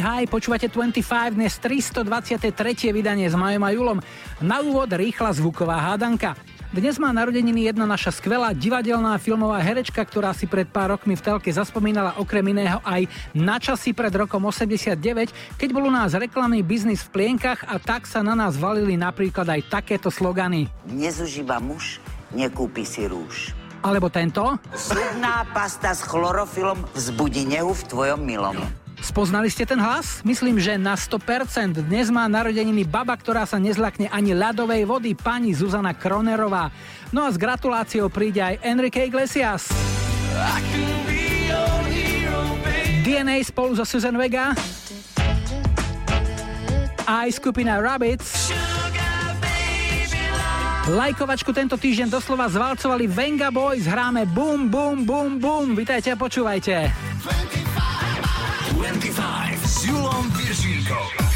Hi, počúvate 25, dnes 323. vydanie s Majom a Julom. Na úvod rýchla zvuková hádanka. Dnes má narodeniny jedna naša skvelá divadelná filmová herečka, ktorá si pred pár rokmi v telke zaspomínala okrem iného aj na časy pred rokom 89, keď bol u nás reklamný biznis v plienkach a tak sa na nás valili napríklad aj takéto slogany. Dnes už iba muž nekúpi si rúž. Alebo tento? Zubná pasta s chlorofilom vzbudí nehu v tvojom milom. Spoznali ste ten hlas? Myslím, že na 100%. Dnes má narodeniny baba, ktorá sa nezlakne ani ľadovej vody, pani Zuzana Kronerová. No a s gratuláciou príde aj Enrique Iglesias. DNA spolu so Susan Vega. Aj skupina Rabbits. Lajkovačku tento týždeň doslova zvalcovali Venga Boys, hráme Boom, Boom, Boom, Boom. Vítajte a počúvajte. 25 s Julom Viršíkom.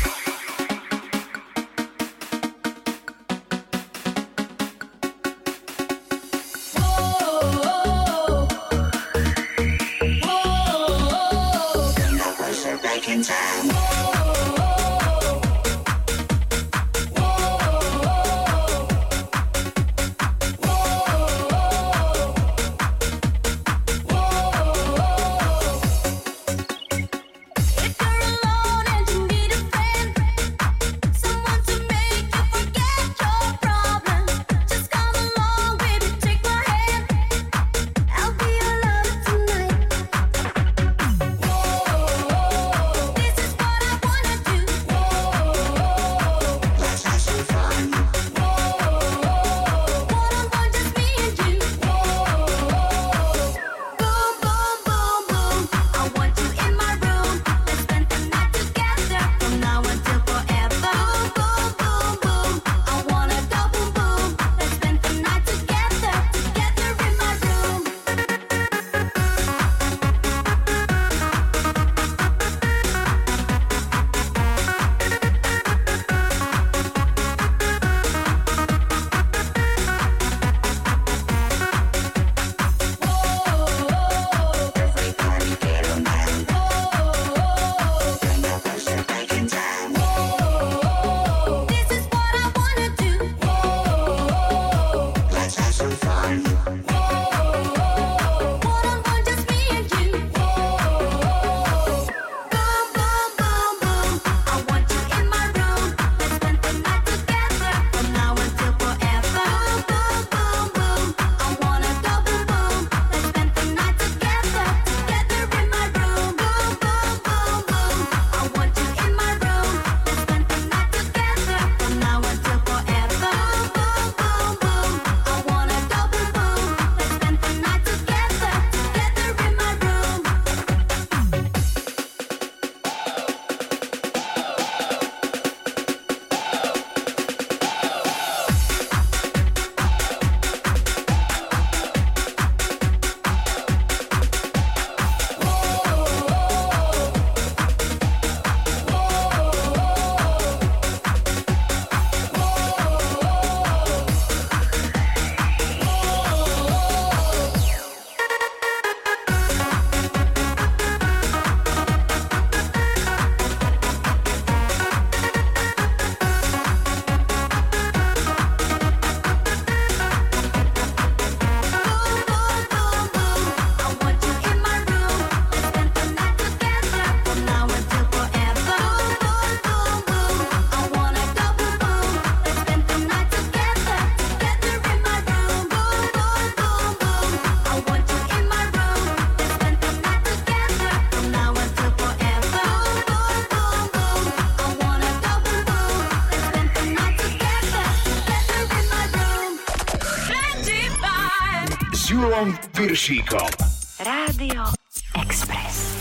Rádio Express.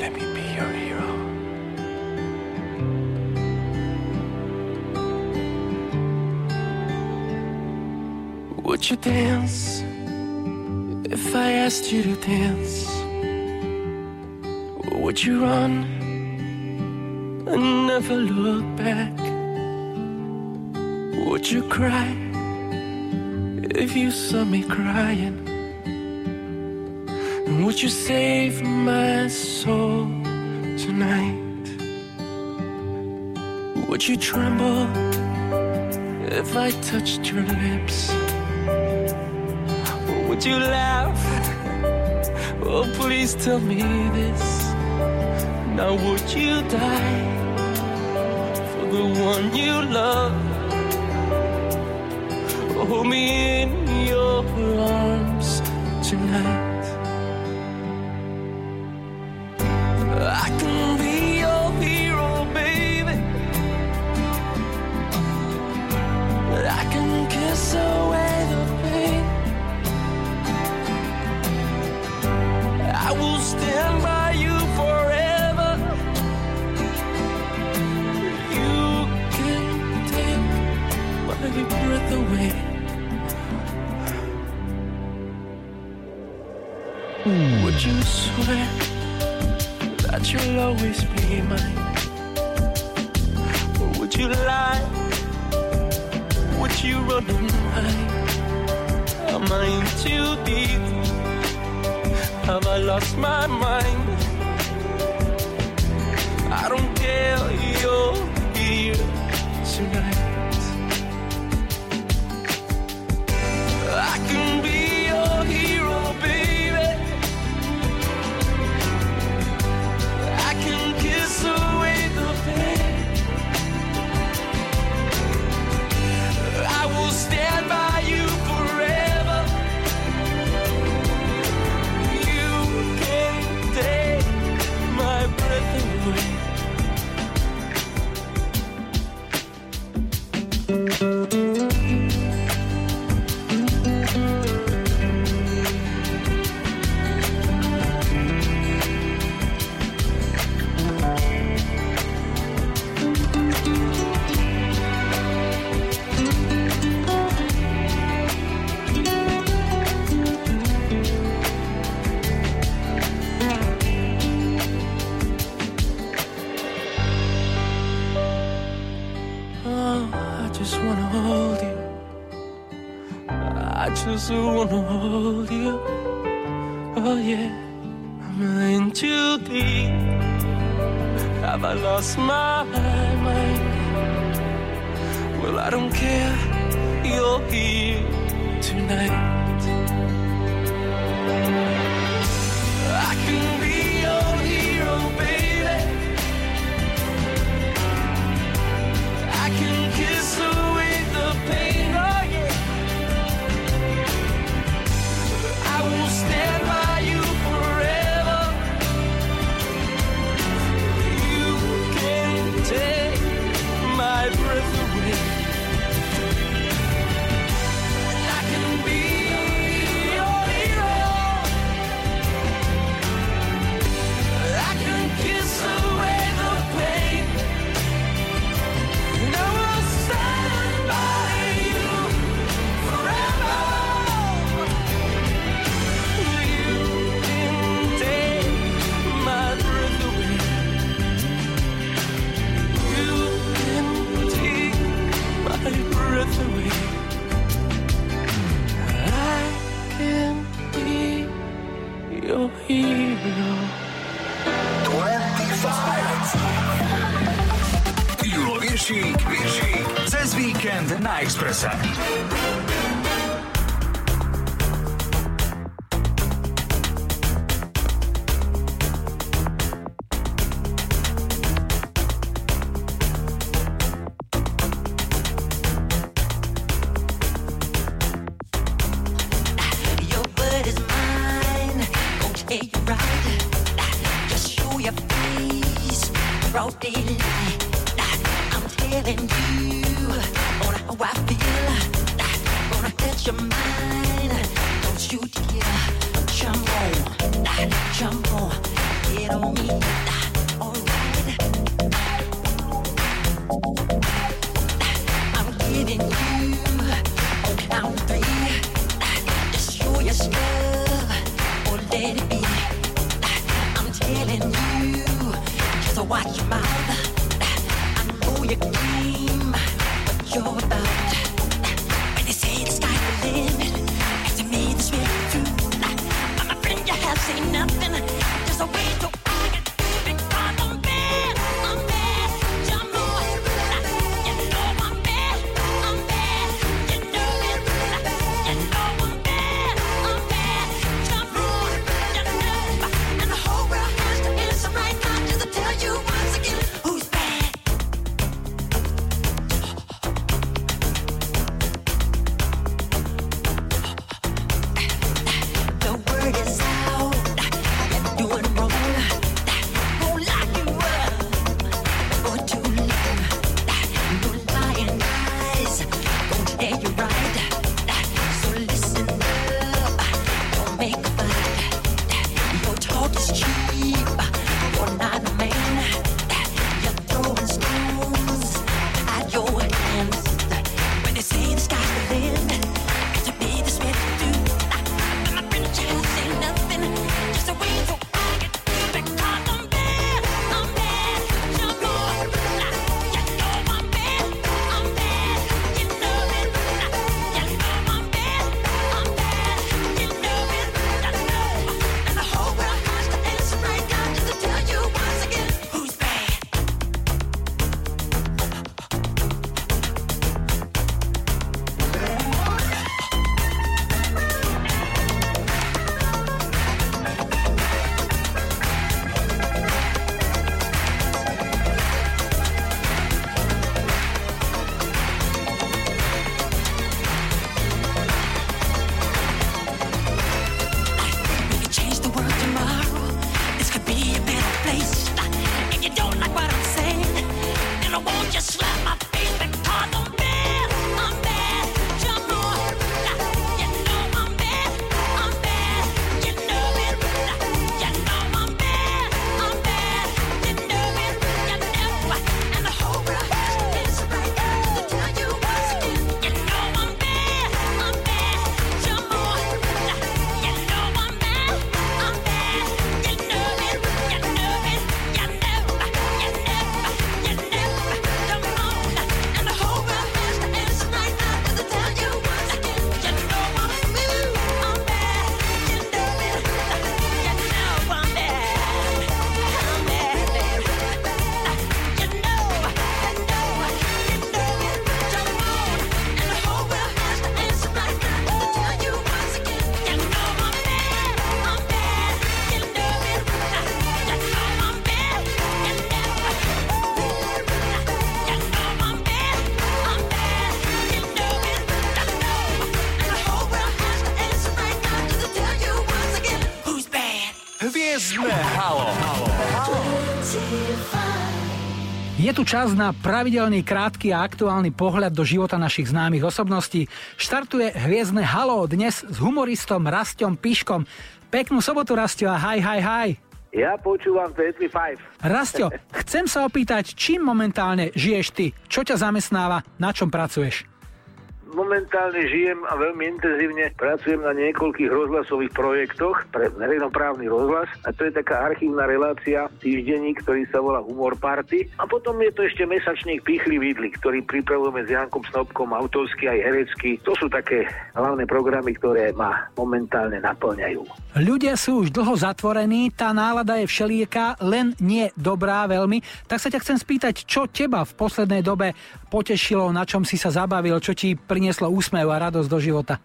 Let me be your hero. Would you dance if I asked you to dance? Would you run and never look back? Would you cry? you saw me crying? And would you save my soul tonight? Would you tremble if I touched your lips? Or would you laugh? Oh, please tell me this. Now, would you die for the one you love? Hold me Hviezdne halo. Je tu čas na pravidelný krátky a aktuálny pohľad do života našich známych osobností. Štartuje Hviezdne halo dnes s humoristom Rastom Piškom. Peknú sobotu, Rastio, a haj, haj, haj. Ja počúvam 25. Rastio, chcem sa opýtať, čím momentálne žiješ ty? Čo ťa zamestnáva? Na čom pracuješ? Momentálne žijem a veľmi intenzívne pracujem na niekoľkých rozhlasových projektoch pre verejnoprávny rozhlas a to je taká archívna relácia týždenník, ktorý sa volá Humor Party a potom je to ešte mesačník Pichli Vidli, ktorý pripravujeme s Jankom Snobkom autorský aj herecký. To sú také hlavné programy, ktoré ma momentálne naplňajú. Ľudia sú už dlho zatvorení, tá nálada je všelieká, len nie dobrá veľmi. Tak sa ťa chcem spýtať, čo teba v poslednej dobe potešilo, na čom si sa zabavil, čo ti prinieslo úsmev a radosť do života?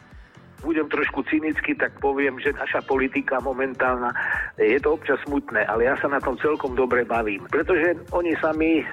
Budem trošku cynicky, tak poviem, že naša politika momentálna je to občas smutné, ale ja sa na tom celkom dobre bavím. Pretože oni sami e,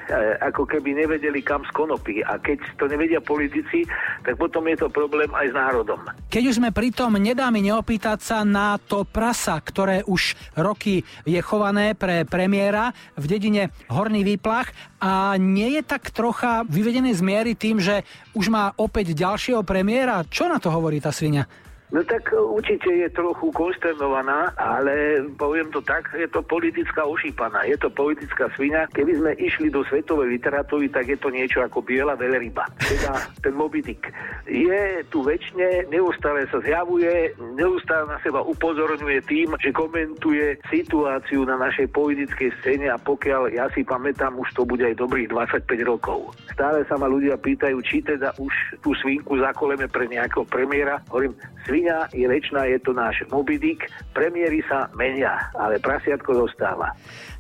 ako keby nevedeli kam z konopy a keď to nevedia politici, tak potom je to problém aj s národom. Keď už sme pri tom, nedá mi neopýtať sa na to prasa, ktoré už roky je chované pre premiéra v dedine Horný výplach a nie je tak trocha vyvedené z miery tým, že už má opäť ďalšieho premiéra? Čo na to hovorí tá svinia? No tak určite je trochu konsternovaná, ale poviem to tak, je to politická ošípaná, je to politická svinia. Keby sme išli do svetovej literatúry, tak je to niečo ako biela veľryba, teda ten Moby Dick. Je tu väčšine, neustále sa zjavuje, neustále na seba upozorňuje tým, že komentuje situáciu na našej politickej scéne a pokiaľ ja si pamätám, už to bude aj dobrých 25 rokov. Stále sa ma ľudia pýtajú, či teda už tú svinku zakoleme pre nejakého premiéra. Hovorím, svinia je väčšina, je to náš Moby Dick, premiéry sa menia, ale prasiatko zostáva.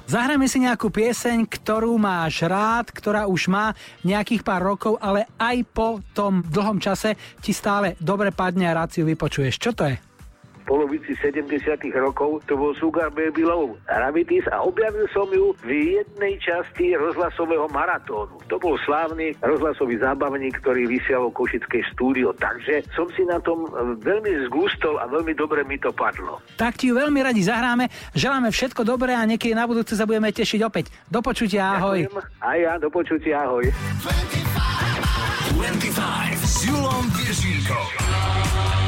Zahrajme si nejakú pieseň, ktorú máš rád, ktorá už má nejakých pár rokov, ale aj po tom dlhom čase ti stále dobre padne a rád si ju vypočuješ. Čo to je? Polovici 70 rokov, to bol Sugar Baby Love Ravitis a objavil som ju v jednej časti rozhlasového maratónu. To bol slávny rozhlasový zábavník, ktorý vysial o Košickej štúdio, takže som si na tom e, veľmi zgustol a veľmi dobre mi to padlo. Tak ti ju veľmi radi zahráme, želáme všetko dobré a niekedy na budúce sa budeme tešiť opäť. Do počutia, ahoj. Ďakujem. A ja, do počutia, ahoj. 25 s Julom Viršíkom.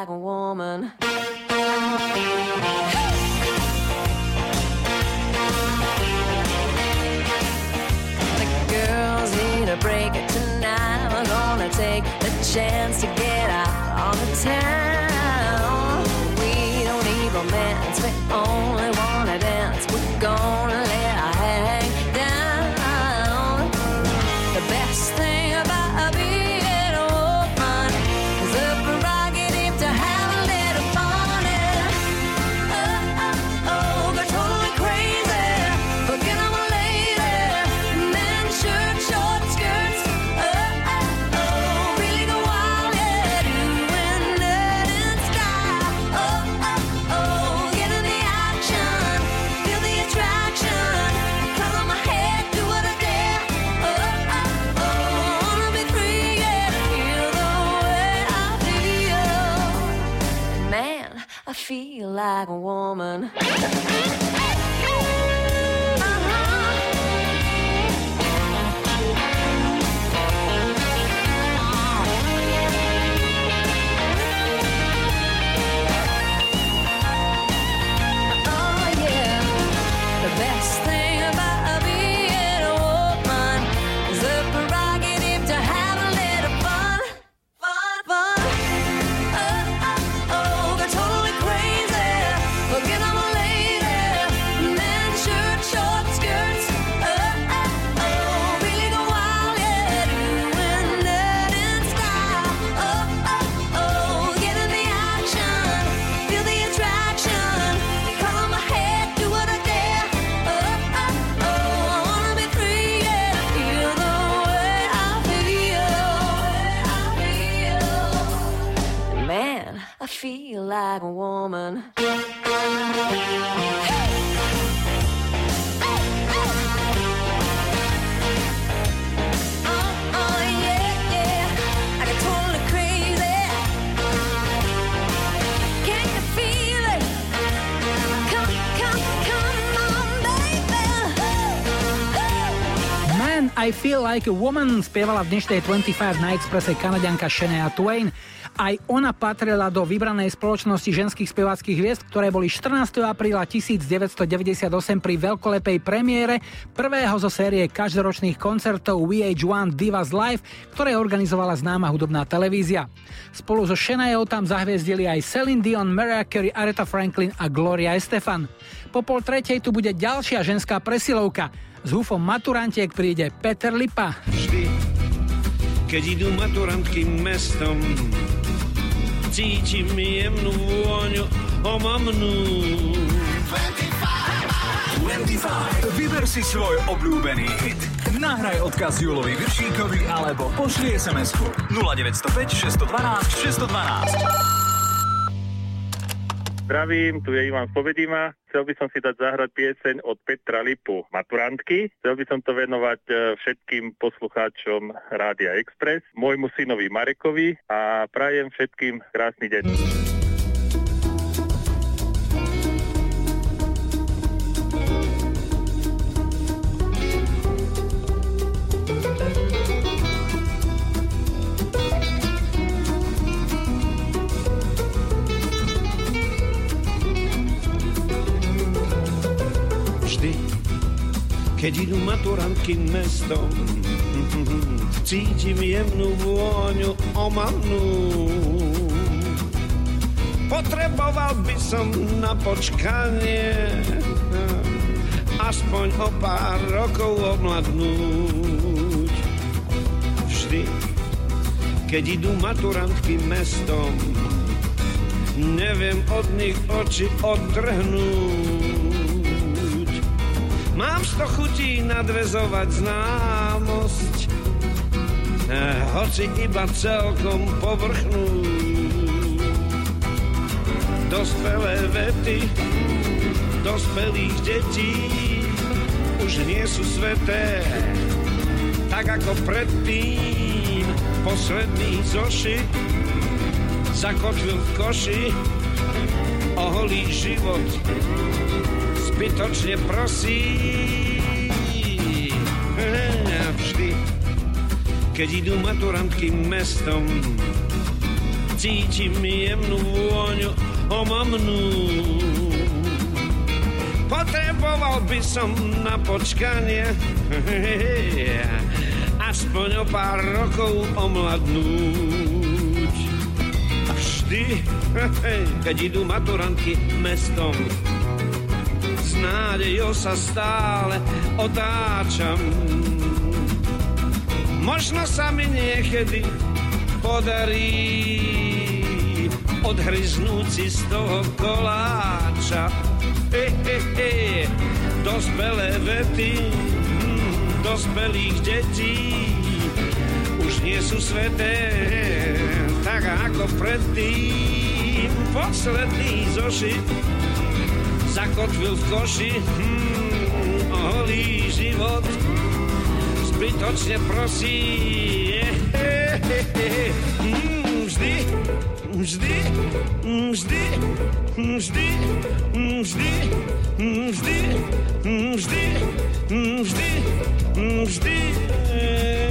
like a woman. The girls need a break tonight. We're gonna take the chance to get out on the town. Like a woman. Like a woman. Oh, oh, yeah, yeah. I get totally crazy. Can you feel it? Come, come, come on, baby. Man, I Feel Like a Woman spievala v dnešnej 25 na Expresse kanadianka Shania Twain. Aj ona patrila do vybranej spoločnosti ženských speváckých hviezd, ktoré boli 14. apríla 1998 pri veľkolepej premiére prvého zo série každoročných koncertov VH1 Divas Live, ktoré organizovala známa hudobná televízia. Spolu so Shaniaou tam zahviezdili aj Celine Dion, Mariah Carey, Aretha Franklin a Gloria Estefan. Po pol tretej tu bude ďalšia ženská presilovka. S húfom maturantiek príde Peter Lipa. vždy, keď idú maturantky mestom, cítim jemnú vôňu omamnú. 25. Vyber si svoj obľúbený hit. Nahraj odkaz Julovi Viršíkovi alebo pošli SMS-ku 0905 612 612. Zdravím, tu je Ivan z Povedima. Chcel by som si dať zahrať pieseň od Petra Lipu Maturantky. Chcel by som to venovať e, všetkým poslucháčom Rádia Express, môjmu synovi Marekovi a prajem všetkým krásny deň. Keď idú maturantky mestom, cítim jemnú vôňu omamnú. Potreboval by som na počkanie aspoň o pár rokov omladnúť. Vždy, keď idú maturantky mestom, neviem od nich oči odtrhnúť. Mám sto chutí nadvezovať známosť, eh, hoci iba celkom povrchnú. Dospelé vety, dospelých detí už nie sú sveté, tak ako predtým posledný zošit zakotvil v koši o holý život zbytočne prosí vždy keď idú maturantky mestom cítim jemnú vôňu omamnú potreboval by som na počkanie aspoň o pár rokov omladnúť. A vždy, keď idú maturantky mestom, s nádejou sa stále otáčam. Možno sa mi niekedy podarí odhryznúť si z toho koláča. He, he, he, dospelé vety, hm, dospelých detí už nie sú sveté, tak ako predtým. Posledný zošit zakotvil v koši, hm, holý život zbytočne prosí. He, he, he, hm, vždy vždy, vždy, vždy, vždy, vždy, vždy, vždy, vždy,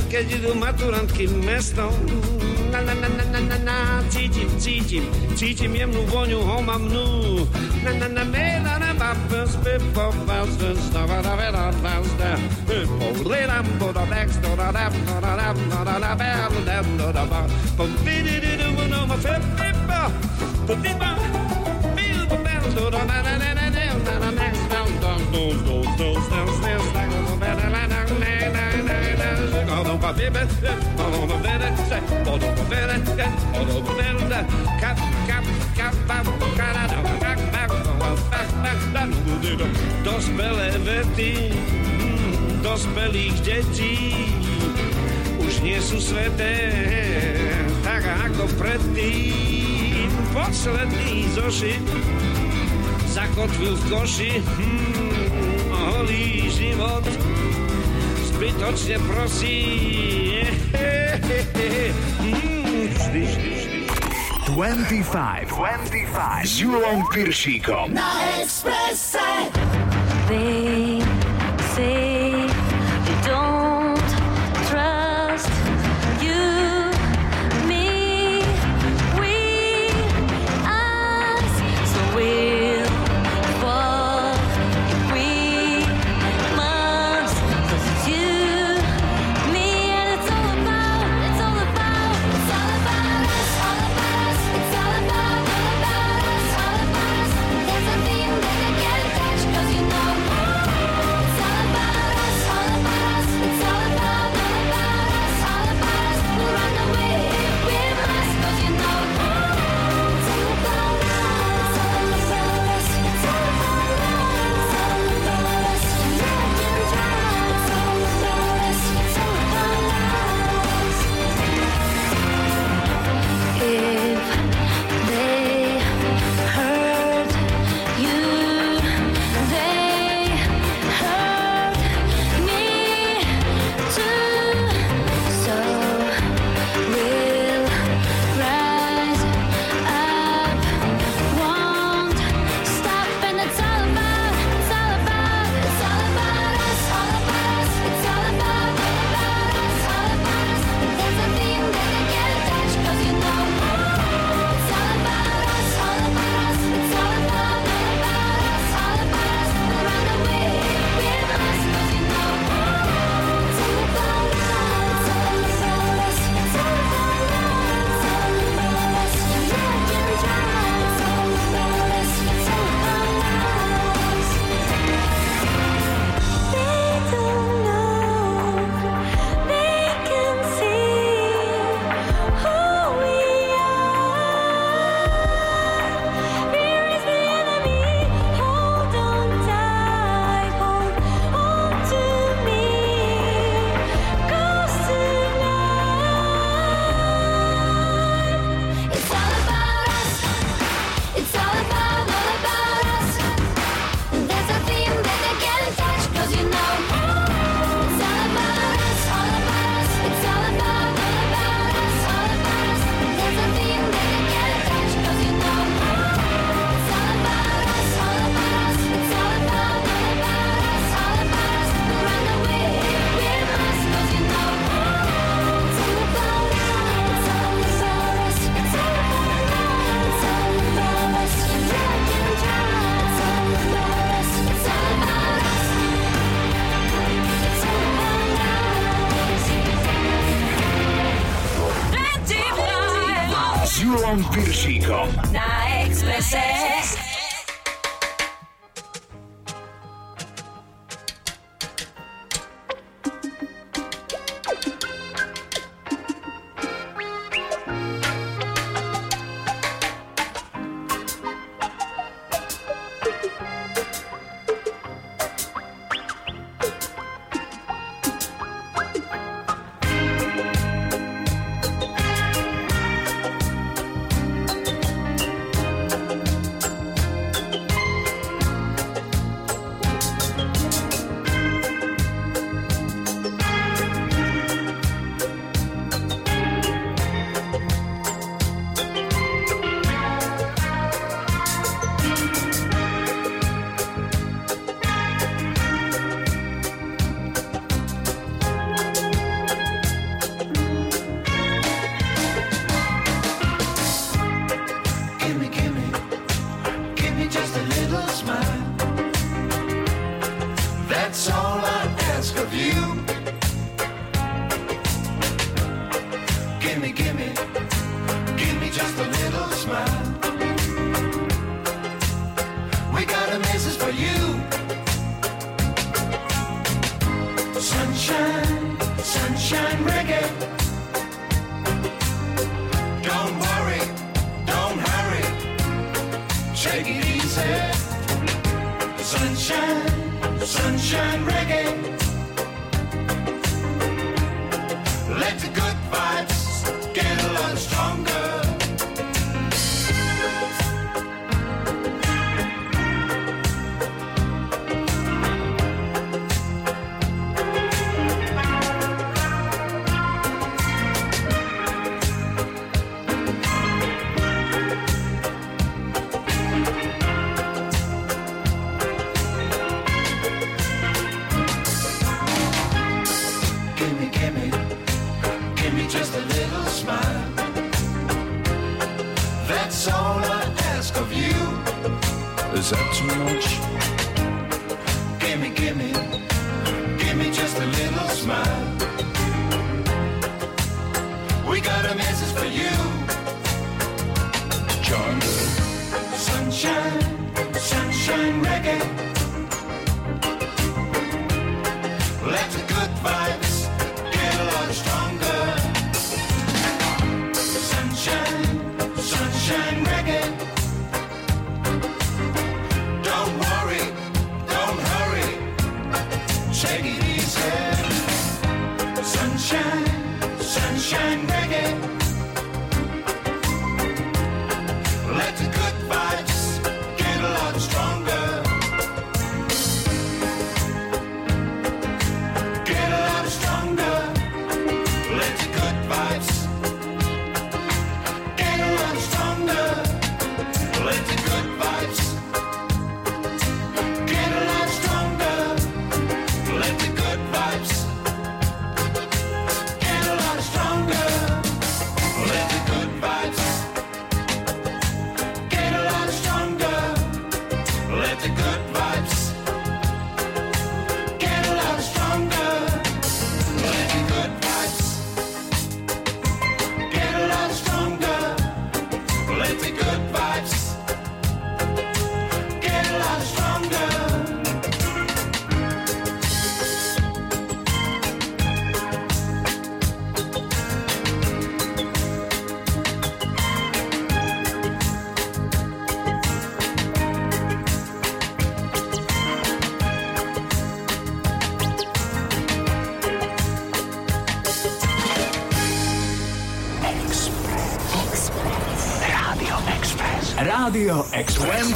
keď idú maturantky mestom, na, na, na, na, na, na, na, cítim, cítim, cítim jemnú voňu homamnú. Na, na, na, me, na, na, ba, bus, be, bo, bus, bus, da, ba, da, be, da, bus, da, bo, le, da, bo, da, bex, do, da, da, do, da, da, do, da, da, be, do, da, do, da, ba, bo, bi, di, di, di, bo, no, ma, fe, fe, ba, bo, di, ba, bi, bo, be, do, da, da, da, da, da, da, da, da, nex, da, do, do, do, do, do, do, do, Podo pa bebe, podo pa bebe, podo pa bebe, podo pa bebe, kap, kap, kap, kap, kap, kap, kap, kap, Dospelé vety, dospelých detí už nie sú sveté, tak ako predtým. Posledný zošit zakotvil v koši, hmm, holý život zbytočne prosí. Vždy, vždy, vždy. 25. 25. S Julom Piršíkom. Na Expresse. They say Express. Rádio Express.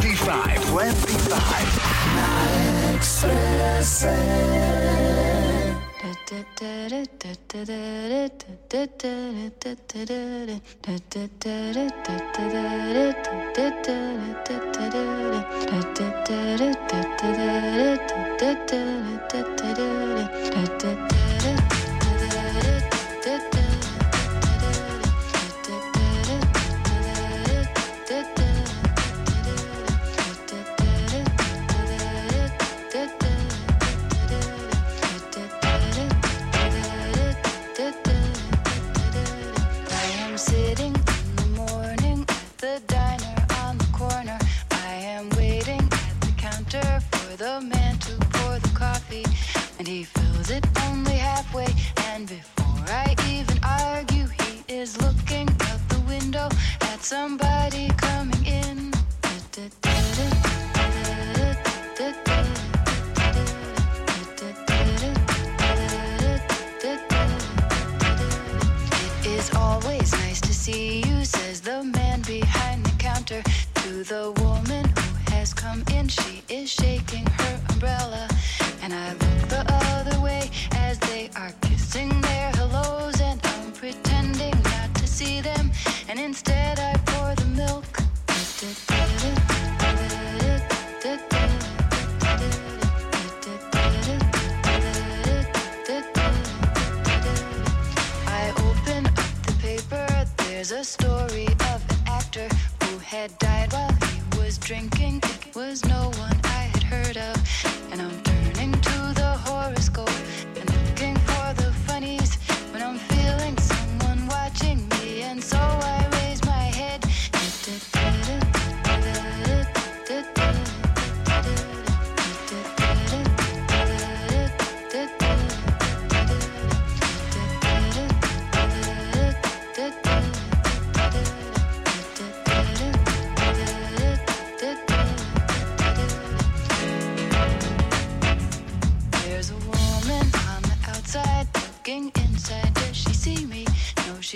25,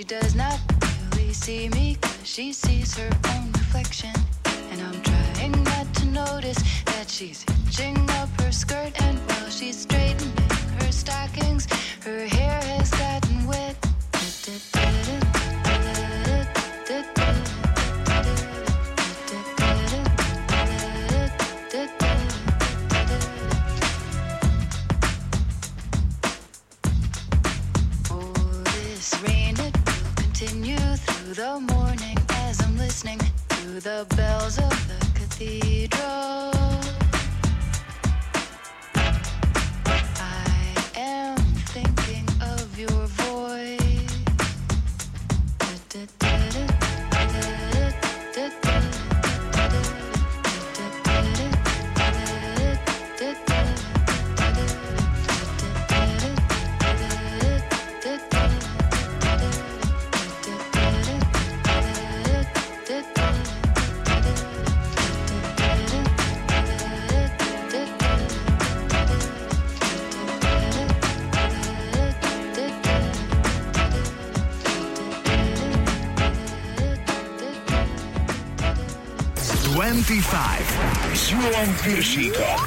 does not 25. João Peixoto.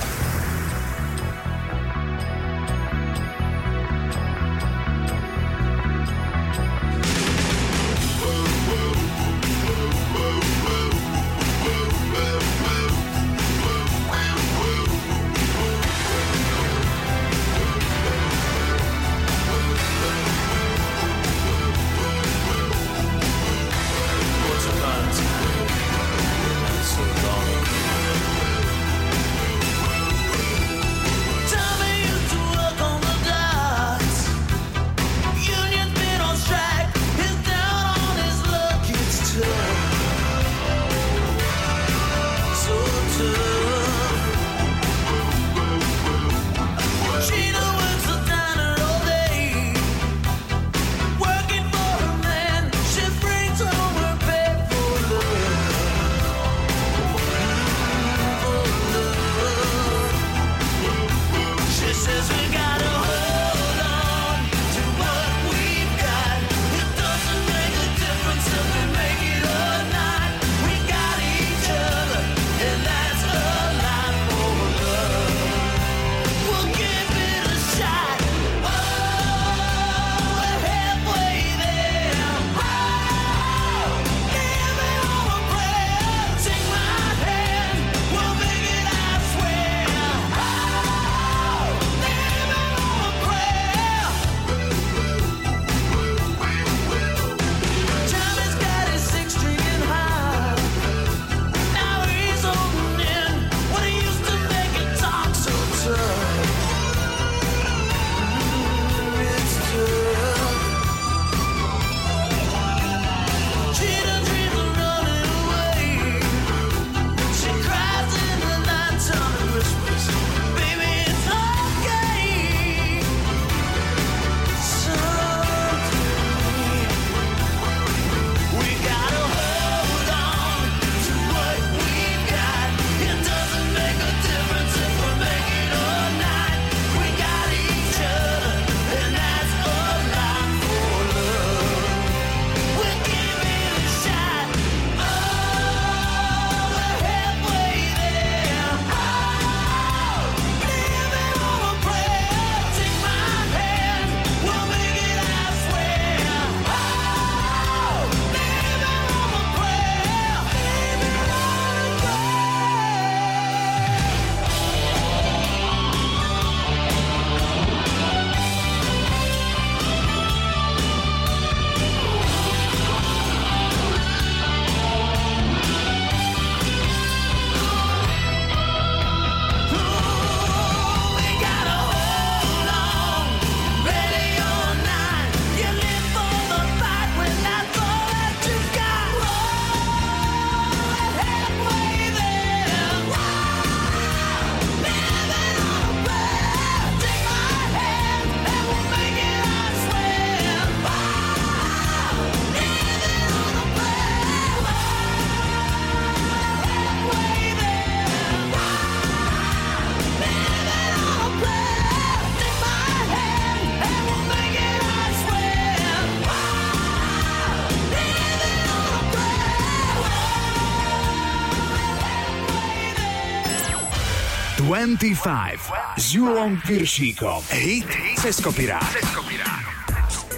25 s Julom Piršíkom. Hit cez.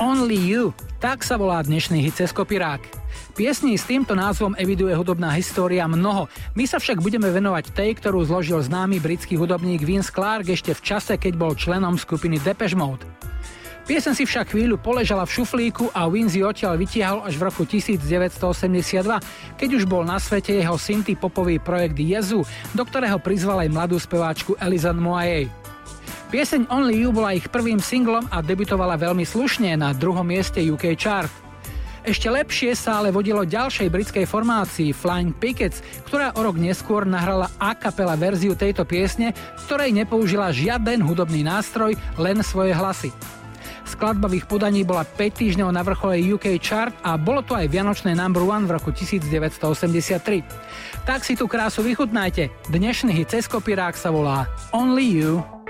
Only You, tak sa volá dnešný hit cez kopirák. Piesní s týmto názvom eviduje hudobná história mnoho. My sa však budeme venovať tej, ktorú zložil známy britský hudobník Vince Clark ešte v čase, keď bol členom skupiny Depeche Mode. Piesen si však chvíľu poležala v šuflíku a Winzy odtiaľ vytiahol až v roku 1982, keď už bol na svete jeho synty popový projekt Jezu, do ktorého prizval aj mladú speváčku Elizan Moaye. Pieseň Only You bola ich prvým singlom a debutovala veľmi slušne na druhom mieste UK chart. Ešte lepšie sa ale vodilo ďalšej britskej formácii Flying Pickets, ktorá o rok neskôr nahrala a kapela verziu tejto piesne, v ktorej nepoužila žiaden hudobný nástroj, len svoje hlasy. Ich podaní bola 5 týždňov na vrchole UK chart a bolo to aj vianočné number one v roku 1983. Tak si tú krásu vychutnajte. Dnešný hit cez kopirák sa volá Only You.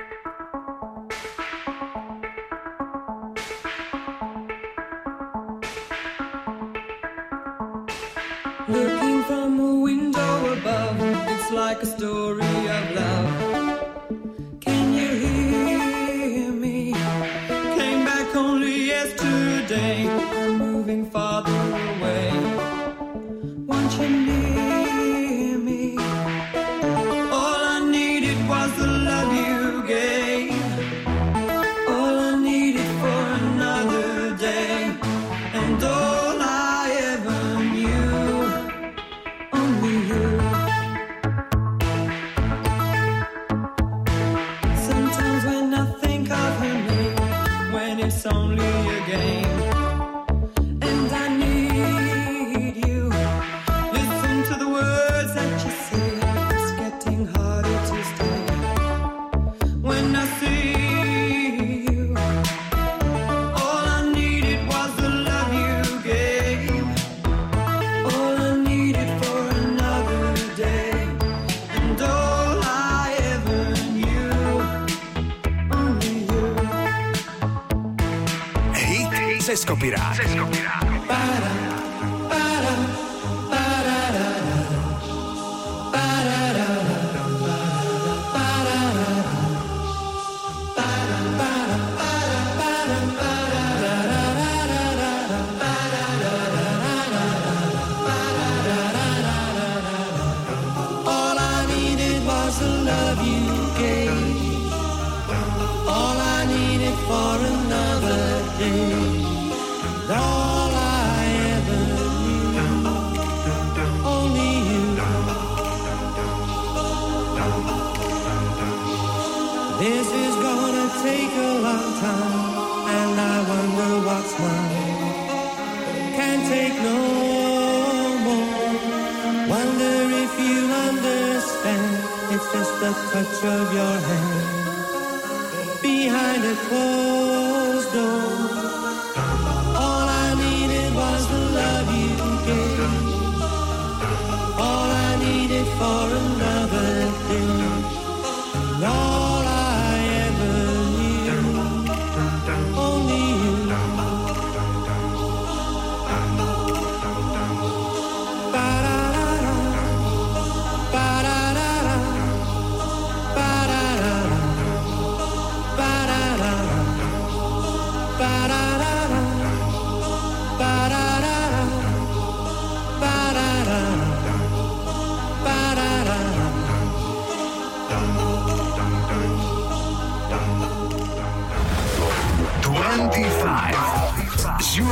shadow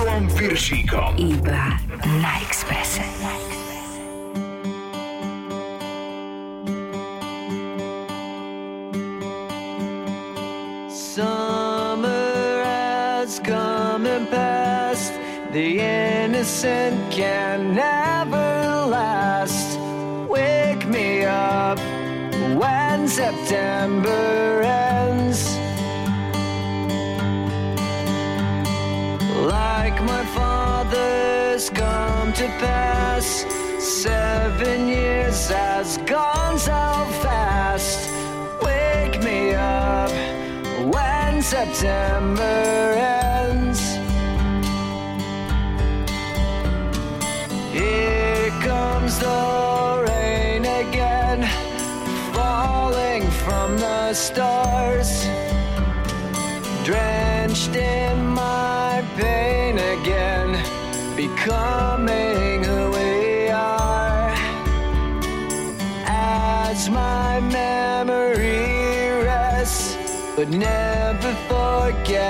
25 s Julom Piršíkom. Iba na Exprese. Summer has come and passed. The innocent can never last. Wake me up when September ends. Pass. Seven years has gone so fast. Wake me up when September ends.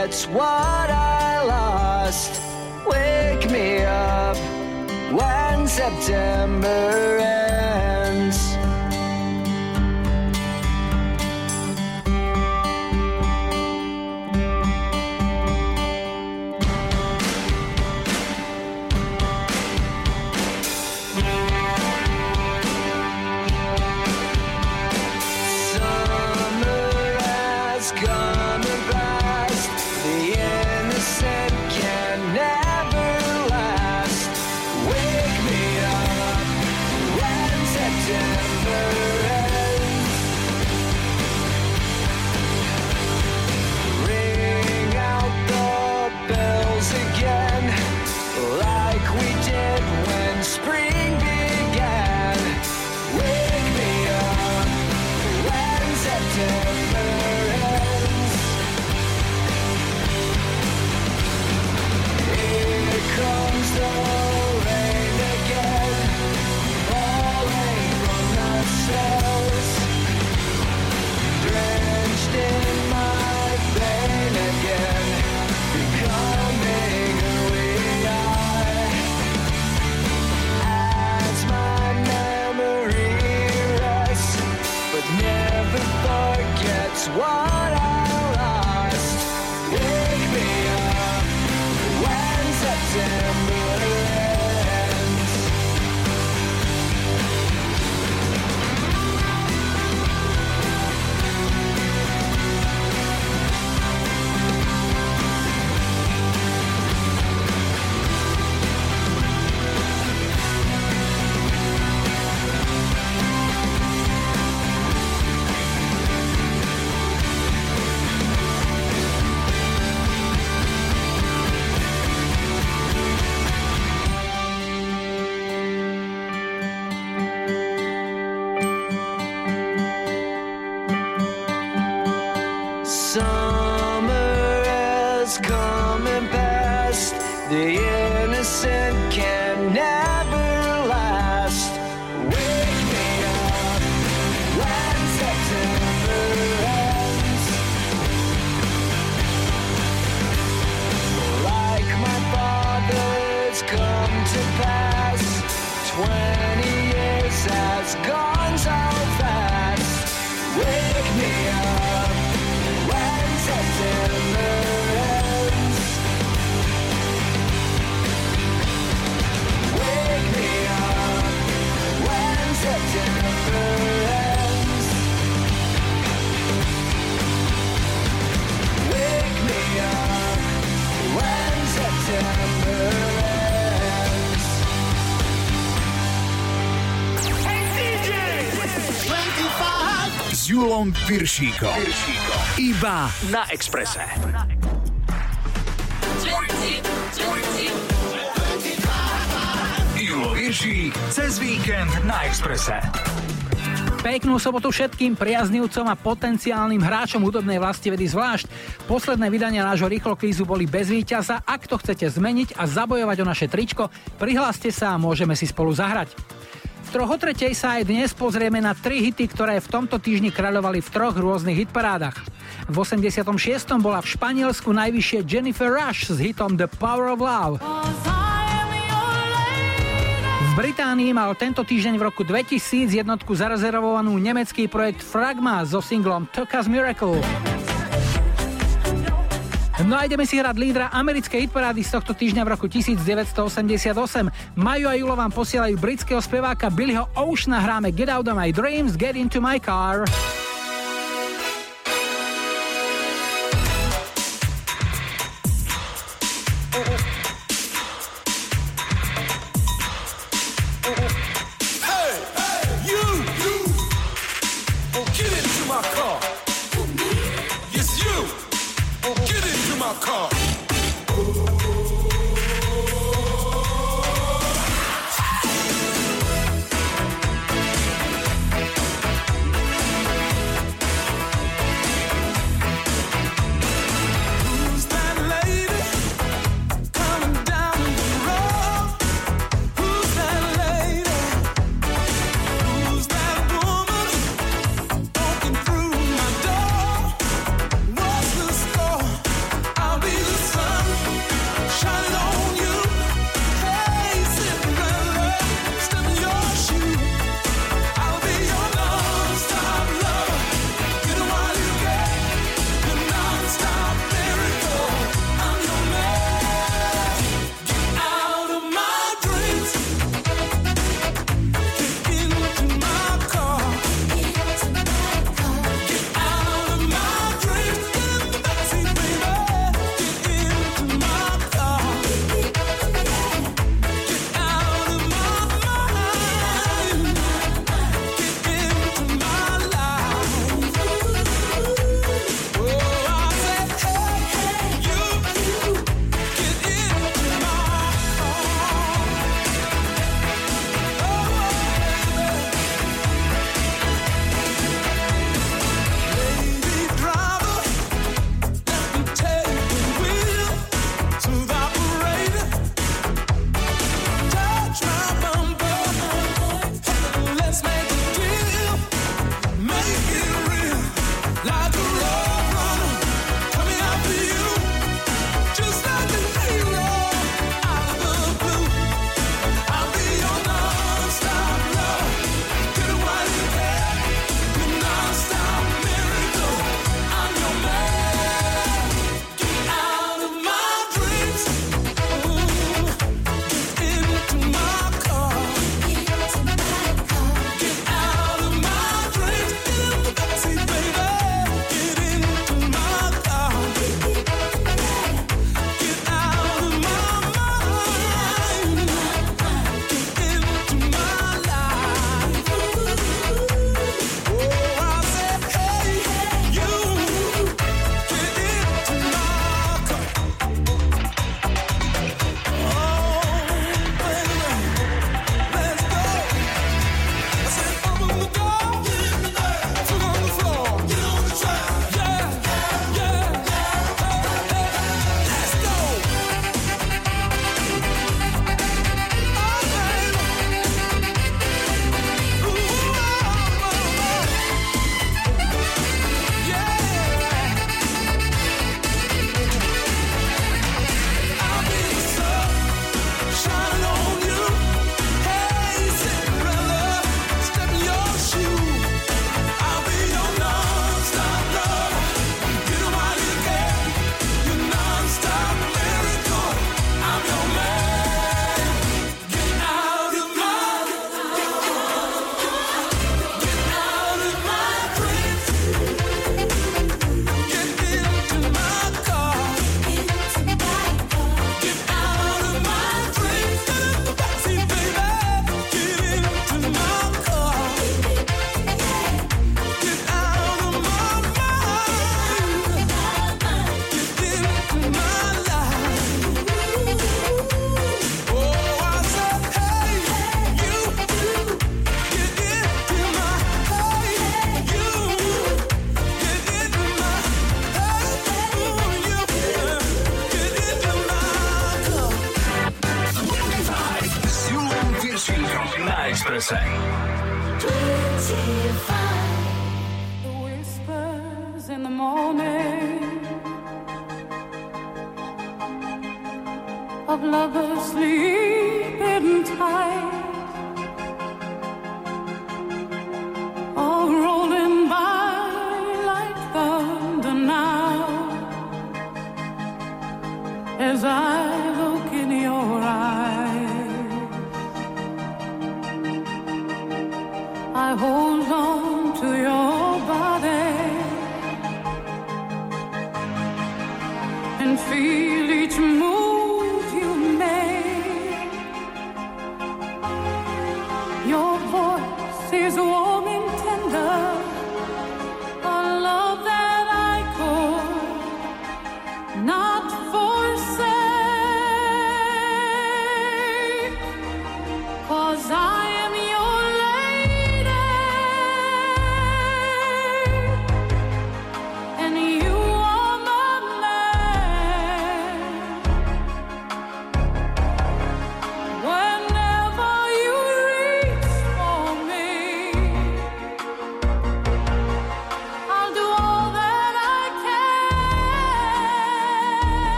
Forgets what I lost. Wake me up when September ends. S Julom Piršíkom. Iba na Exprese. Julo Piršík cez víkend na Exprese. Peknú sobotu všetkým priaznivcom a potenciálnym hráčom hudobnej vlasti vedy zvlášť. Posledné vydania nášho rýchlokvízu boli bez víťaza. Ak to chcete zmeniť a zabojovať o naše tričko, prihláste sa a môžeme si spolu zahrať. Troch tretej sa aj dnes pozrieme na tri hity, ktoré v tomto týždni kráľovali v troch rôznych hitparádach. V 86. bola v Španielsku najvyššie Jennifer Rush s hitom The Power of Love. V Británii mal tento týždeň v roku 2000 jednotku zarezervovanú nemecký projekt Fragma so singlom Tokas Miracle. No a ideme si hrať lídra americkej hitparády z tohto týždňa v roku 1988. Maju a Julo vám posielajú britského speváka Billyho Oceana hráme Get Out of My Dreams, Get Into My Car.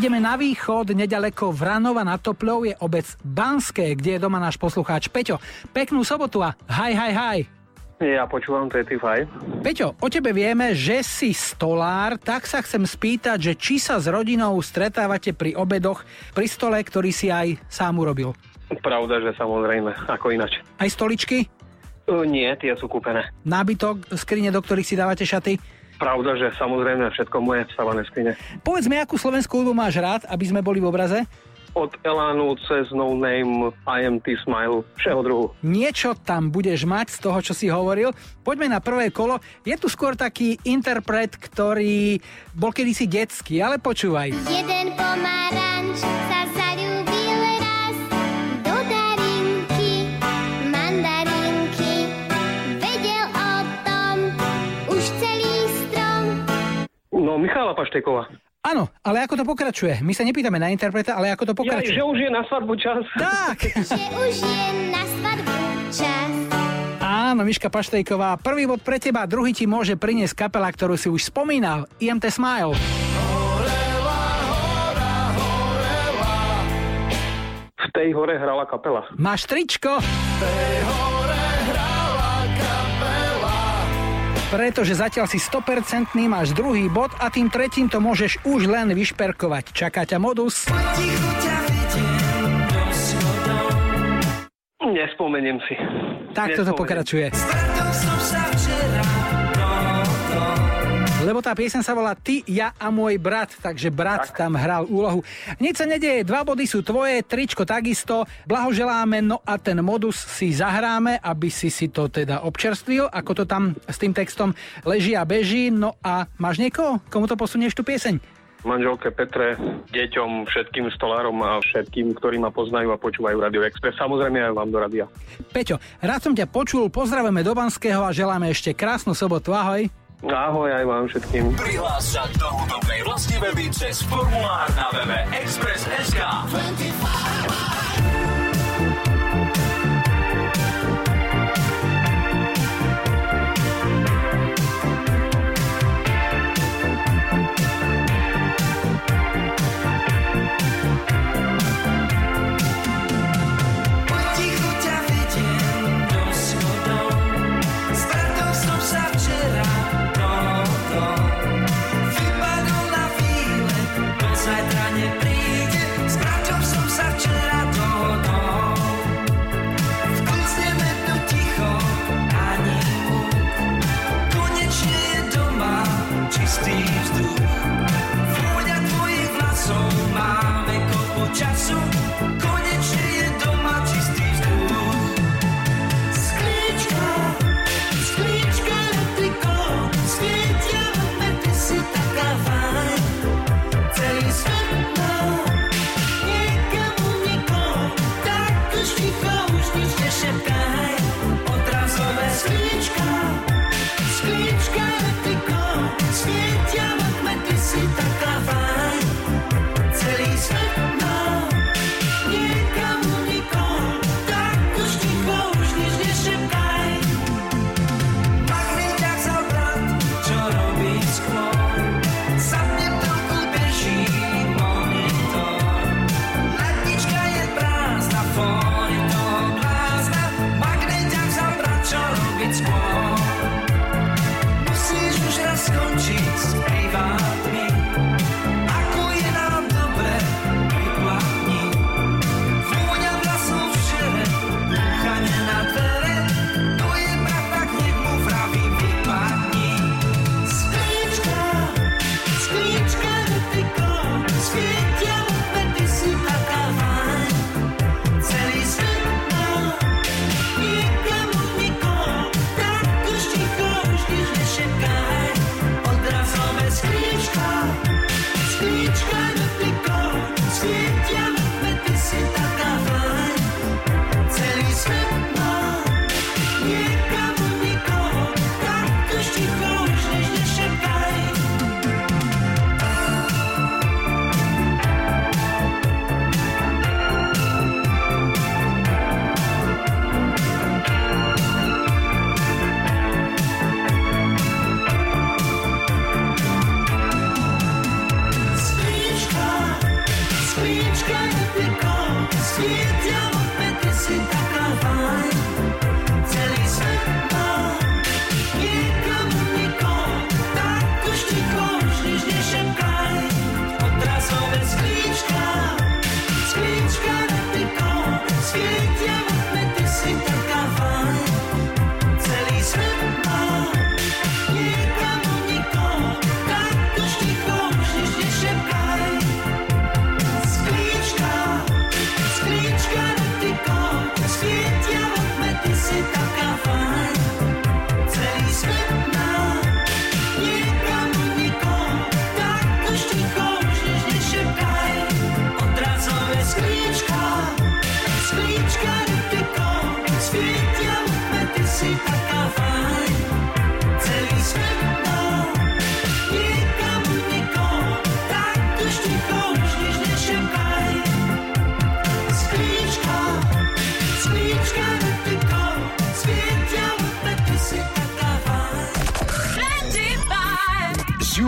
Ideme na východ, nedaleko Vranova nad Topľou je obec Banské, kde je doma náš poslucháč Peťo. Peknú sobotu a haj, haj, haj. Ja počúvam 25. Peťo, o tebe vieme, že si stolár, tak sa chcem spýtať, že či sa s rodinou stretávate pri obedoch, pri stole, ktorý si aj sám urobil. Pravda, že samozrejme, ako inač. Aj stoličky, Uh, nie, tie sú kúpené. nábytok, skrine, do ktorých si dávate šaty. Pravda, že samozrejme všetko moje vstavané skrine. Povedz mi, akú slovenskú hudbu máš rád, aby sme boli v obraze? Od Elánu cez No Name, IMT Smile, všeho druhu. Niečo tam budeš mať z toho, čo si hovoril. Poďme na prvé kolo. Je tu skôr taký interpret, ktorý bol kedysi detský, ale počúvaj. Jeden pomaranč sa zalúbil Michála Pašteková. Áno, ale ako to pokračuje? My sa nepýtame na interpreta, ale ako to Ja, pokračuje. že už je na svadbu čas. Tak! Že už je na svadbu čas. Áno, Miška Paštejková, prvý bod pre teba, druhý ti môže priniesť kapela, ktorú si už spomínal, IMT Smile. V tej hore hrala kapela. Máš tričko? Hore hrala pretože zatiaľ si 100% máš druhý bod a tým tretím to môžeš už len vyšperkovať. Čaká ťa modus. Nespomeniem si. Takto to pokračuje. Stretol som Lebo tá piesen sa volá Ty, ja a môj brat, takže brat tak. tam hral úlohu. Nič sa nedeje, dva body sú tvoje, tričko takisto, blahoželáme, no a ten modus si zahráme, aby si si to teda občerstvil, ako to tam s tým textom leží a beží, no a máš niekoho, komu to posunieš tú pieseň? manželke Petre, deťom, všetkým stolárom a všetkým, ktorí ma poznajú a počúvajú Radio Express. Samozrejme aj vám do radia. Peťo, rád som ťa počul, pozdravujeme do Banského a želáme ešte krásnu sobotu. Ahoj. Ahoj aj vám všetkým. Prihlás sa do hudobnej vlastniveby cez formulár na webe Express.sk 25.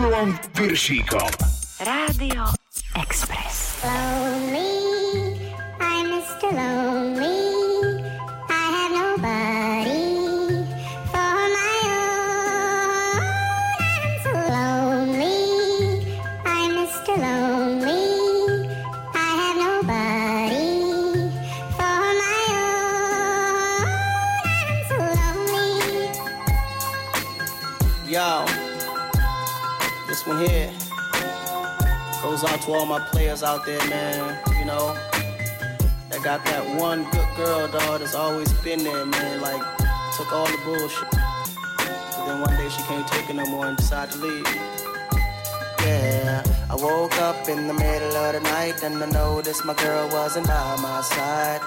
Julom Viršíkom. Rádio Express. Lonely. To all my players out there, man. You know, that got that one good girl, dog, that's always been there, man. Like, took all the bullshit. But then one day she can't take it no more and decided to leave. Yeah, I woke up in the middle of the night and I noticed my girl wasn't by my side.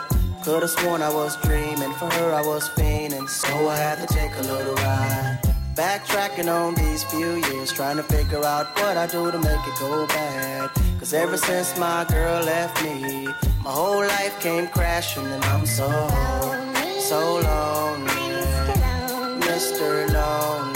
Could've sworn I was dreaming, for her I was fiending, so I had to take a little ride. Backtracking on these few years, trying to figure out what I do to make it go bad. Cause ever since my girl left me, my whole life came crashing and I'm so, so lonely. Mr. Lonely.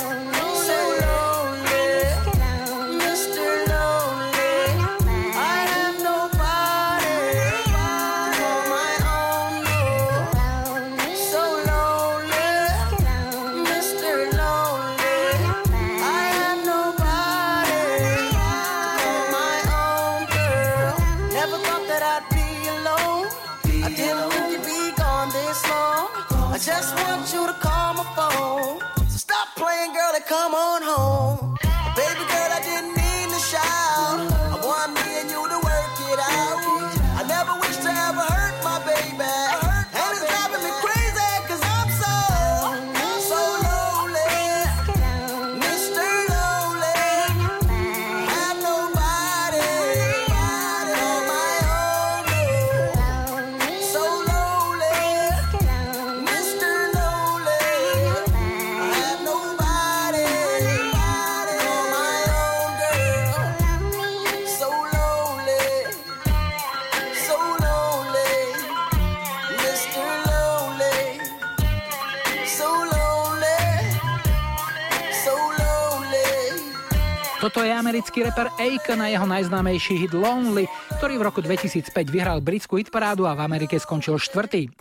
Toto je americký reper Akon a jeho najznámejší hit Lonely, ktorý v roku 2005 vyhral britskú hitparádu a v Amerike skončil štvrtý.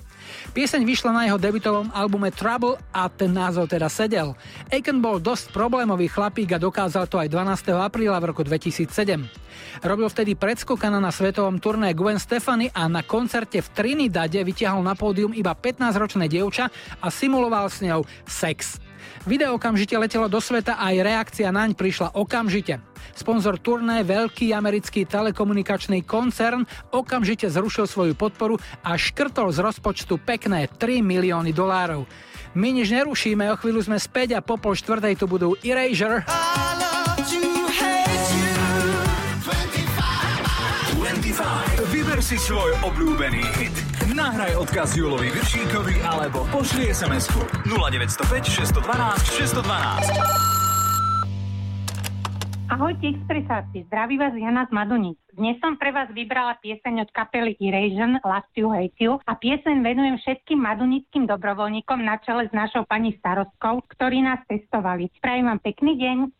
Pieseň vyšla na jeho debutovom albume Trouble a ten názov teda sedel. Akon bol dosť problémový chlapík a dokázal to aj 12. apríla v roku 2007. Robil vtedy predskokana na svetovom turné Gwen Stefani a na koncerte v Trinidade vytiahol na pódium iba 15-ročné dievča a simuloval s ňou sex. Video okamžite letelo do sveta a aj reakcia naň prišla okamžite. Sponzor turné, veľký americký telekomunikačný koncern, okamžite zrušil svoju podporu a škrtol z rozpočtu pekné 3 milióny dolárov. My nič nerušíme, o chvíľu sme späť a po pol štvrtej tu budú Erasure. 25. Vyber si svoj obľúbený hit. Nahraj odkaz Julovi Viršíkovi alebo pošli SMS-ku 0905 612 612. Ahojte, expresáci, zdraví vás Jana z Madonic. Dnes som pre vás vybrala pieseň od kapely Erasure, Love to Hate You a pieseň venujem všetkým madonickým dobrovoľníkom na čele s našou pani starostkou, ktorí nás testovali. Prajem vám pekný deň.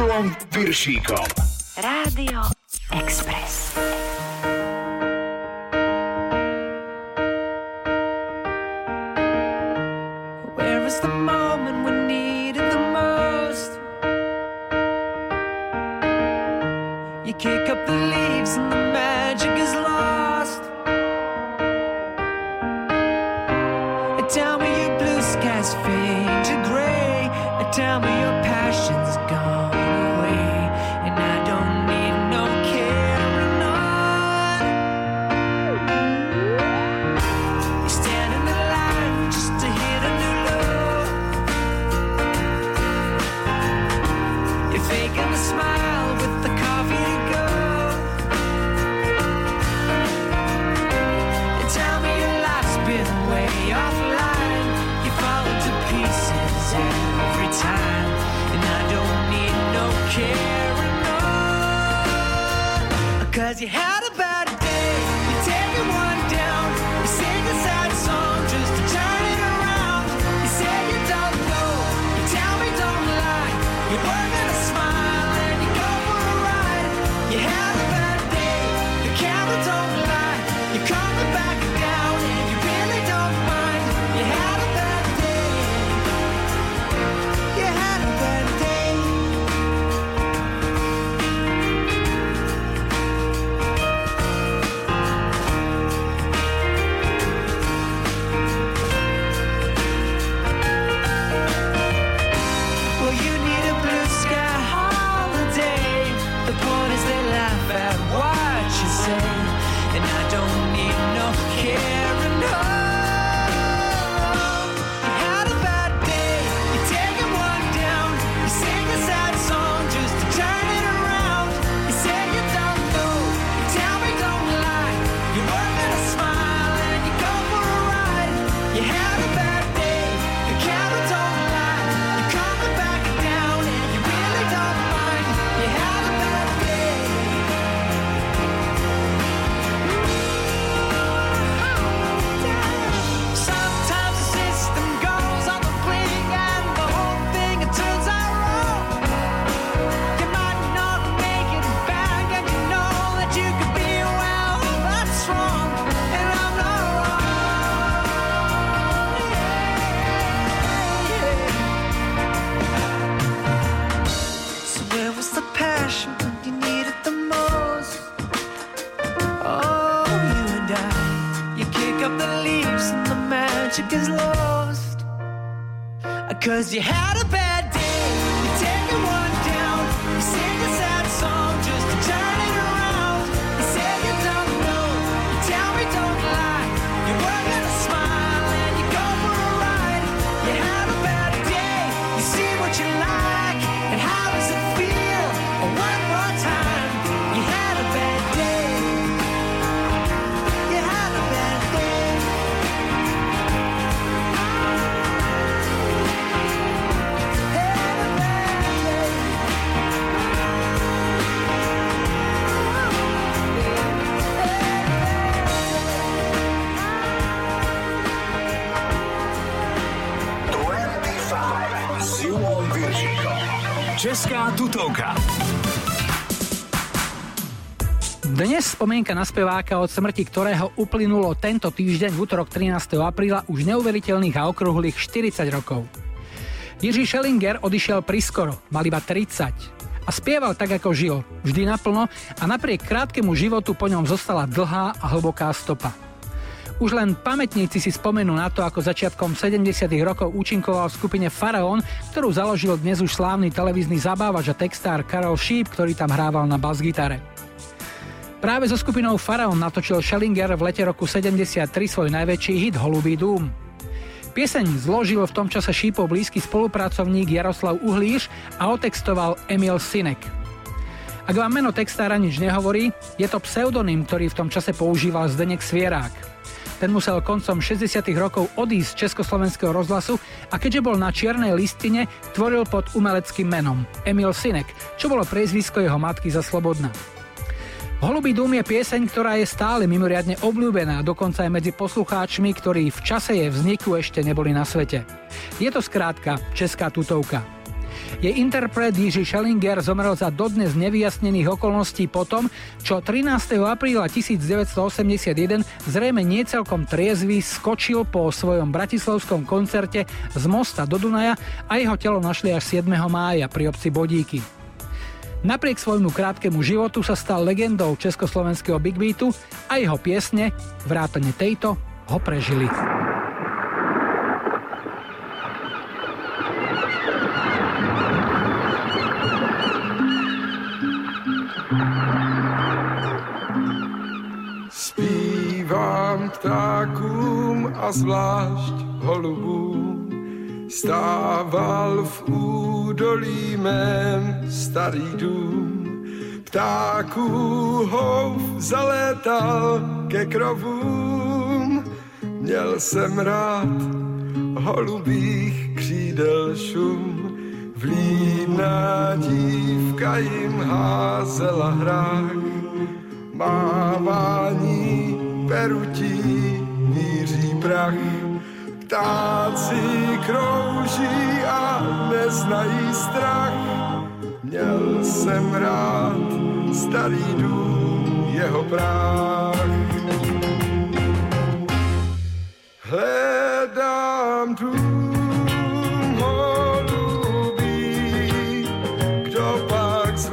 Julom Viršíkom. Rádio Express. Spomienka na speváka, od smrti ktorého uplynulo tento týždeň v útorok 13. apríla už neuveriteľných a okrúhlych 40 rokov. Jiří Schellinger odišiel priskoro, mal iba 30 a spieval tak, ako žil, vždy naplno a napriek krátkemu životu po ňom zostala dlhá a hlboká stopa. Už len pamätníci si spomenú na to, ako začiatkom 70. rokov účinkoval v skupine Faraón, ktorú založil dnes už slávny televízny zabávač a textár Karol Šíp, ktorý tam hrával na bas-gitare. Práve so skupinou Faraón natočil Schellinger v lete roku 73 svoj najväčší hit Holubý dům. Pieseň zložil v tom čase Šípov blízky spolupracovník Jaroslav Uhlíš a otextoval Emil Sinek. Ak vám meno textára nič nehovorí, je to pseudonym, ktorý v tom čase používal Zdenek Svierák. Ten musel koncom 60. rokov odísť z Československého rozhlasu a keďže bol na čiernej listine, tvoril pod umeleckým menom Emil Sinek, čo bolo priezvisko jeho matky za Slobodná. Holubý dům je pieseň, ktorá je stále mimoriadne obľúbená, dokonca aj medzi poslucháčmi, ktorí v čase jej vzniku ešte neboli na svete. Je to skrátka Česká tutovka. Jej interpret Jiří Schellinger zomrel za dodnes nevyjasnených okolností potom, čo 13. apríla 1981 zrejme nie celkom triezvy skočil po svojom bratislavskom koncerte z mosta do Dunaja a jeho telo našli až 7. mája pri obci Bodíky. Napriek svojmu krátkemu životu sa stal legendou československého Big Beatu a jeho piesne, vrátane tejto, ho prežili. Zpívám ptákům a zvlášť holubům, stával v údolí mém starý dům. Ptáků hov zalétal ke krovům, měl jsem rád holubých křídel šum. Vlídná dívka jim házela hrách, mávání perutí míří prach. Ptáci krouží a neznají strach. Měl jsem rád starý dům, jeho práh. Hledám dům holubý, kdo pak z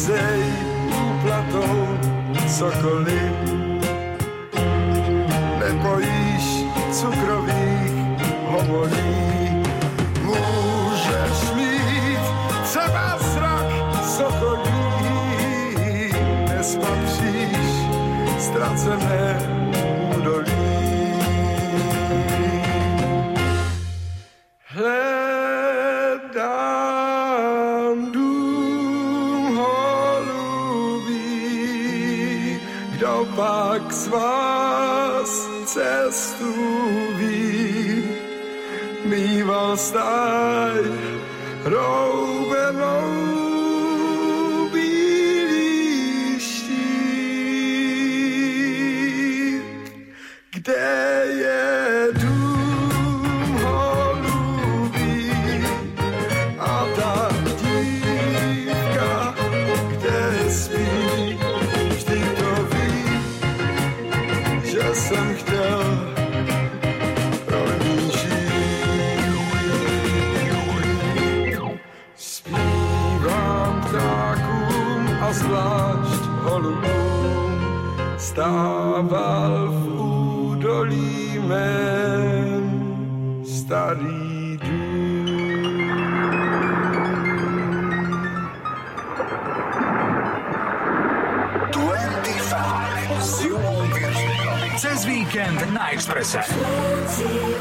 Nabízej úplatou cokoliv, nebojíš cukrových homolí. Můžeš mít třeba zrak sokolí, nespatříš ztracené Side. Víkend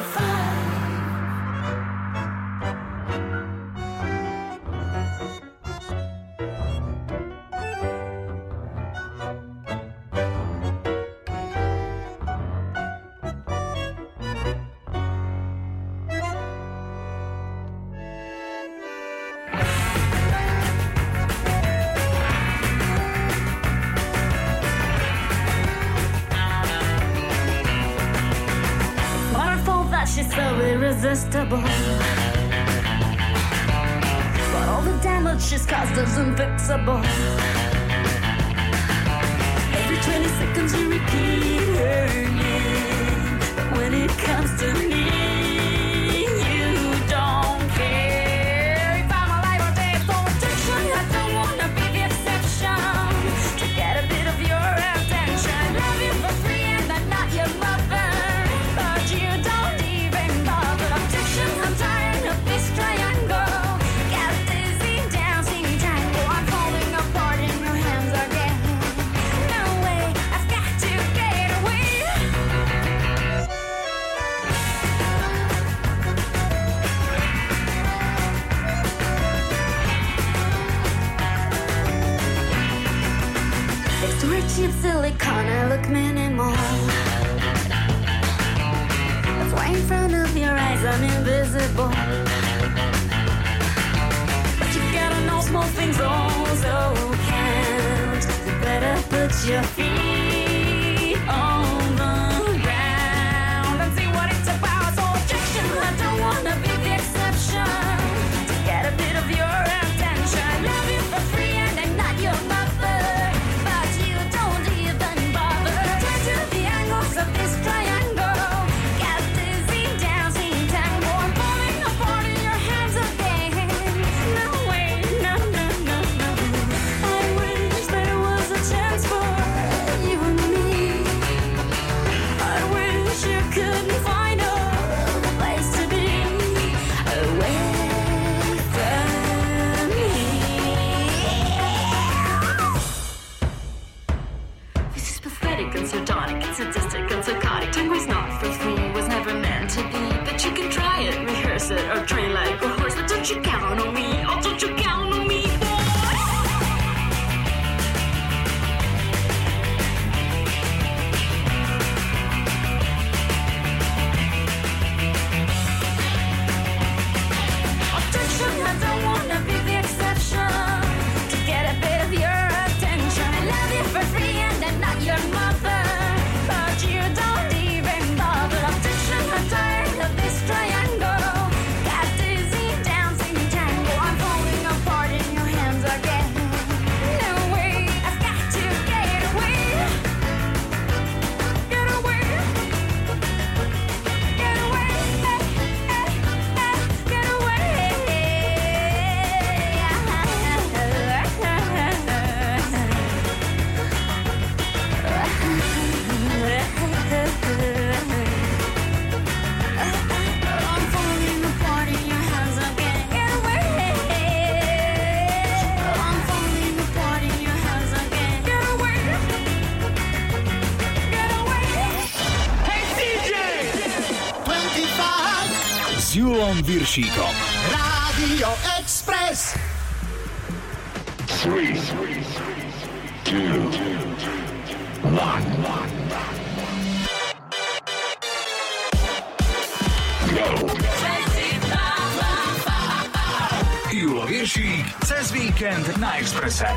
Cez víkend na Exprese.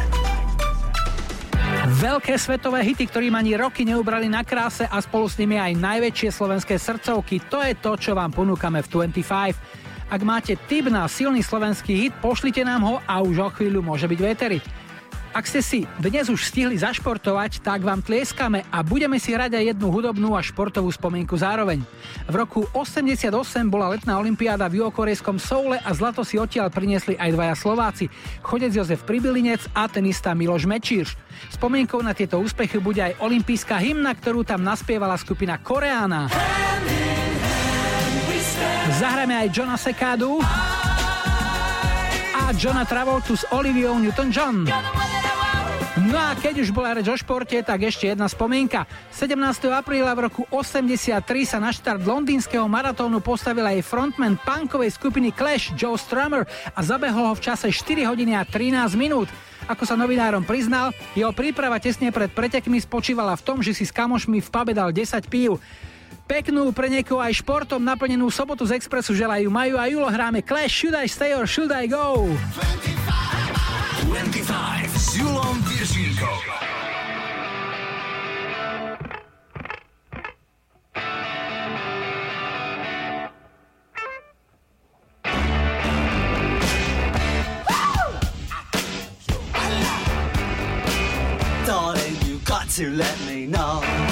Veľké svetové hity, ktorým ani roky neubrali na kráse a spolu s nimi aj najväčšie slovenské srdcovky, to je to, čo vám ponúkame v 25. Ak máte tip na silný slovenský hit, pošlite nám ho a už o chvíľu môže byť vetery. Ak ste si dnes už stihli zašportovať, tak vám tlieskame a budeme si hrať aj jednu hudobnú a športovú spomienku zároveň. V roku 88 bola letná olimpiáda v juhokorejskom Soule a zlato si odtiaľ priniesli aj dvaja Slováci, chodec Jozef Pribilinec a tenista Miloš Mečíš. Spomienkou na tieto úspechy bude aj olimpijská hymna, ktorú tam naspievala skupina Koreána. Zahrajme aj Johna Sekádu a Johna Travoltu s Oliviou Newton-John. No a keď už bola reč o športe, tak ešte jedna spomienka. 17. apríla v roku 83 sa na štart londýnskeho maratónu postavil aj frontman punkovej skupiny Clash Joe Strummer a zabehol ho v čase 4 hodiny a 13 minút. Ako sa novinárom priznal, jeho príprava tesne pred pretekmi spočívala v tom, že si s kamošmi v pube dal 10 pív. Peknú pre niekoho aj športom naplnenú sobotu z Expressu želajú Maju a Julo hráme Clash Should I Stay or Should I Go? 25 s Julom Viršíkom. Darling, you got to let me know.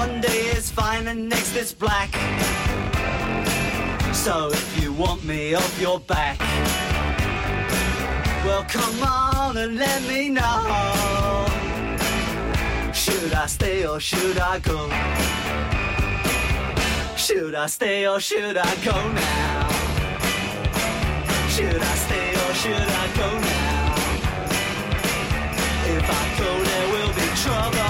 One day is fine and next is black. So if you want me off your back, well come on and let me know. Should I stay or should I go? Should I stay or should I go now? Should I stay or should I go now? If I go, there will be trouble.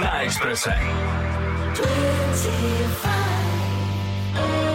Na Exprese. 25.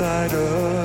inside of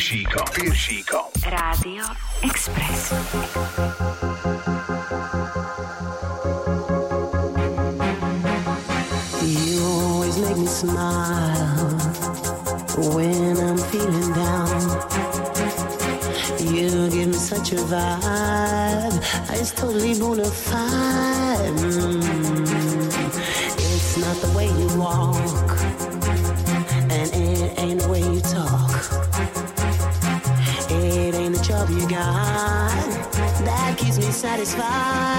Virgico. Virgico. Radio Express. You always make me smile when I'm feeling down. You give me such a vibe, it's totally bona satisfied.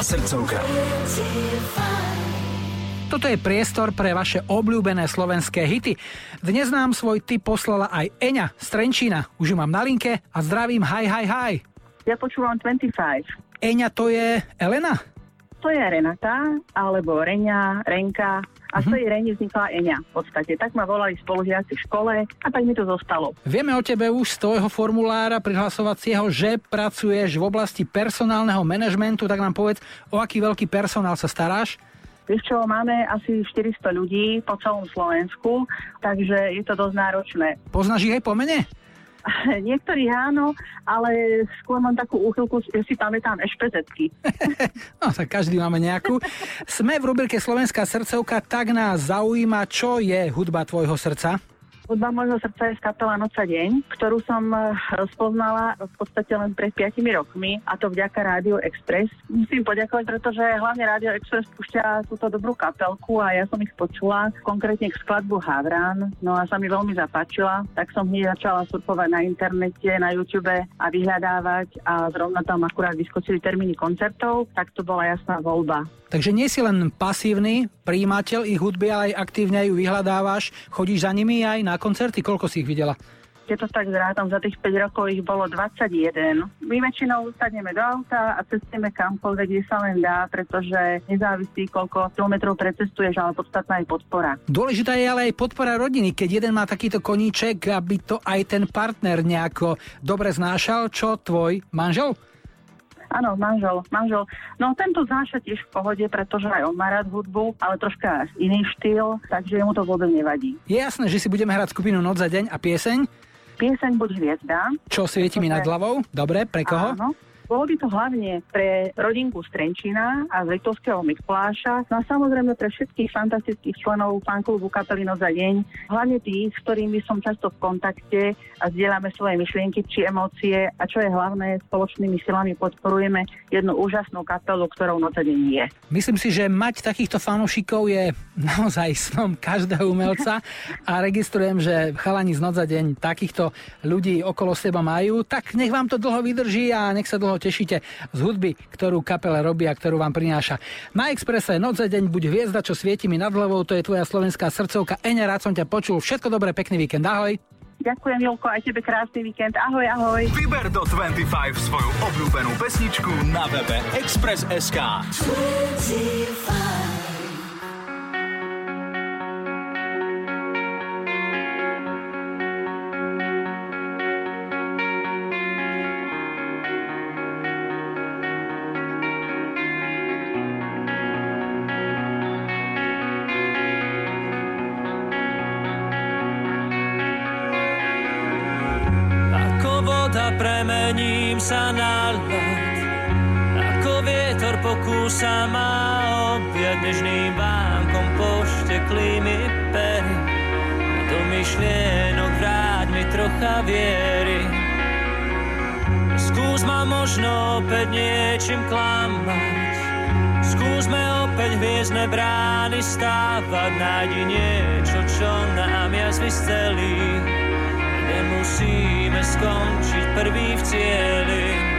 Srdcovka. Toto je priestor pre vaše obľúbené slovenské hity. Dnes nám svoj tip poslala aj Eňa z Trenčína. Už ju mám na linke a zdravím, hi, hi, hi. Ja počúvam 25. Eňa, to je Elena? To je Renata, alebo Reňa, Renka. A z tej Reni vznikla Eňa v podstate. Tak ma volali spolužiaci v škole a tak mi to zostalo. Vieme o tebe už z tvojho formulára prihlasovacieho, že pracuješ v oblasti personálneho manažmentu, tak nám povedz, o aký veľký personál sa staráš? Vieš čo, máme asi 400 ľudí po celom Slovensku, takže je to dosť náročné. Poznáš ich aj po mene? Niektorí áno, ale skôr mám takú úchylku, si pamätám ešpezetky. No tak každý máme nejakú. Sme v rubrike Slovenská srdcovka, tak nás zaujíma, čo je hudba tvojho srdca. Hudba môjho srdca je z kapela Noca deň, ktorú som spoznala v podstate len pred 5 rokmi a to vďaka Rádio Express. Musím poďakovať, pretože hlavne Rádio Express púšťa túto dobrú kapelku a ja som ich počula, konkrétne k skladbu Havran, no a sa mi veľmi zapáčila, tak som hneď začala surfovať na internete, na YouTube a vyhľadávať a zrovna tam akurát vyskočili termíny koncertov, tak to bola jasná voľba. Takže nie si len pasívny príjimateľ ich hudby, ale aj aktívne ju vyhľadávaš, chodíš za nimi aj na koncerty. Koľko si ich videla? Keď to tak zrátam, za tých 5 rokov ich bolo 21. My väčšinou sadneme do auta a cestujeme kamkoľvek, kde sa len dá, pretože nezávisí, koľko kilometrov precestuješ, ale podstatná je podpora. Dôležitá je ale aj podpora rodiny. Keď jeden má takýto koníček, aby to aj ten partner nejako dobre znášal, čo tvoj manžel? Áno, manžel, manžel. No tento znáša tiež v pohode, pretože aj on má rád hudbu, ale troška iný štýl, takže mu to vôbec nevadí. Je jasné, že si budeme hrať skupinu Noc za deň a pieseň? Pieseň Buď hviezda. Čo svieti mi nad hlavou? Dobre, pre koho? Áno. Bolo by to hlavne pre rodinku z a z Litovského Mikuláša, no a samozrejme pre všetkých fantastických členov fanklubu kapely Noc za deň, hlavne tých, s ktorými som často v kontakte a zdieľame svoje myšlienky či emócie a čo je hlavné, spoločnými silami podporujeme jednu úžasnú kapelu, ktorou deň je. Myslím si, že mať takýchto fanúšikov je naozaj snom každého umelca a registrujem, že chalani z Noc za deň takýchto ľudí okolo seba majú, tak nech vám to dlho vydrží a nech sa dlho toho tešíte z hudby, ktorú kapela robí a ktorú vám prináša. Na Expresse noc za deň buď hviezda, čo svieti mi nad hlavou, to je tvoja slovenská srdcovka. Eňa, rád som ťa počul. Všetko dobré, pekný víkend. Ahoj. Ďakujem, Julko, aj tebe krásny víkend. Ahoj, ahoj. Vyber do 25 svoju obľúbenú pesničku na webe Express.sk. 25. Trápim sa na let, ako vietor pokúsa ma objať nežným bankom pošteklý mi pery. Do myšlienok vráť mi trocha viery. Skús ma možno opäť niečím klamať, Skúsme opäť hviezdne brány stávať, nájdi niečo, čo nám jazvy celých. Nemusíme skončiť prvý v cieli.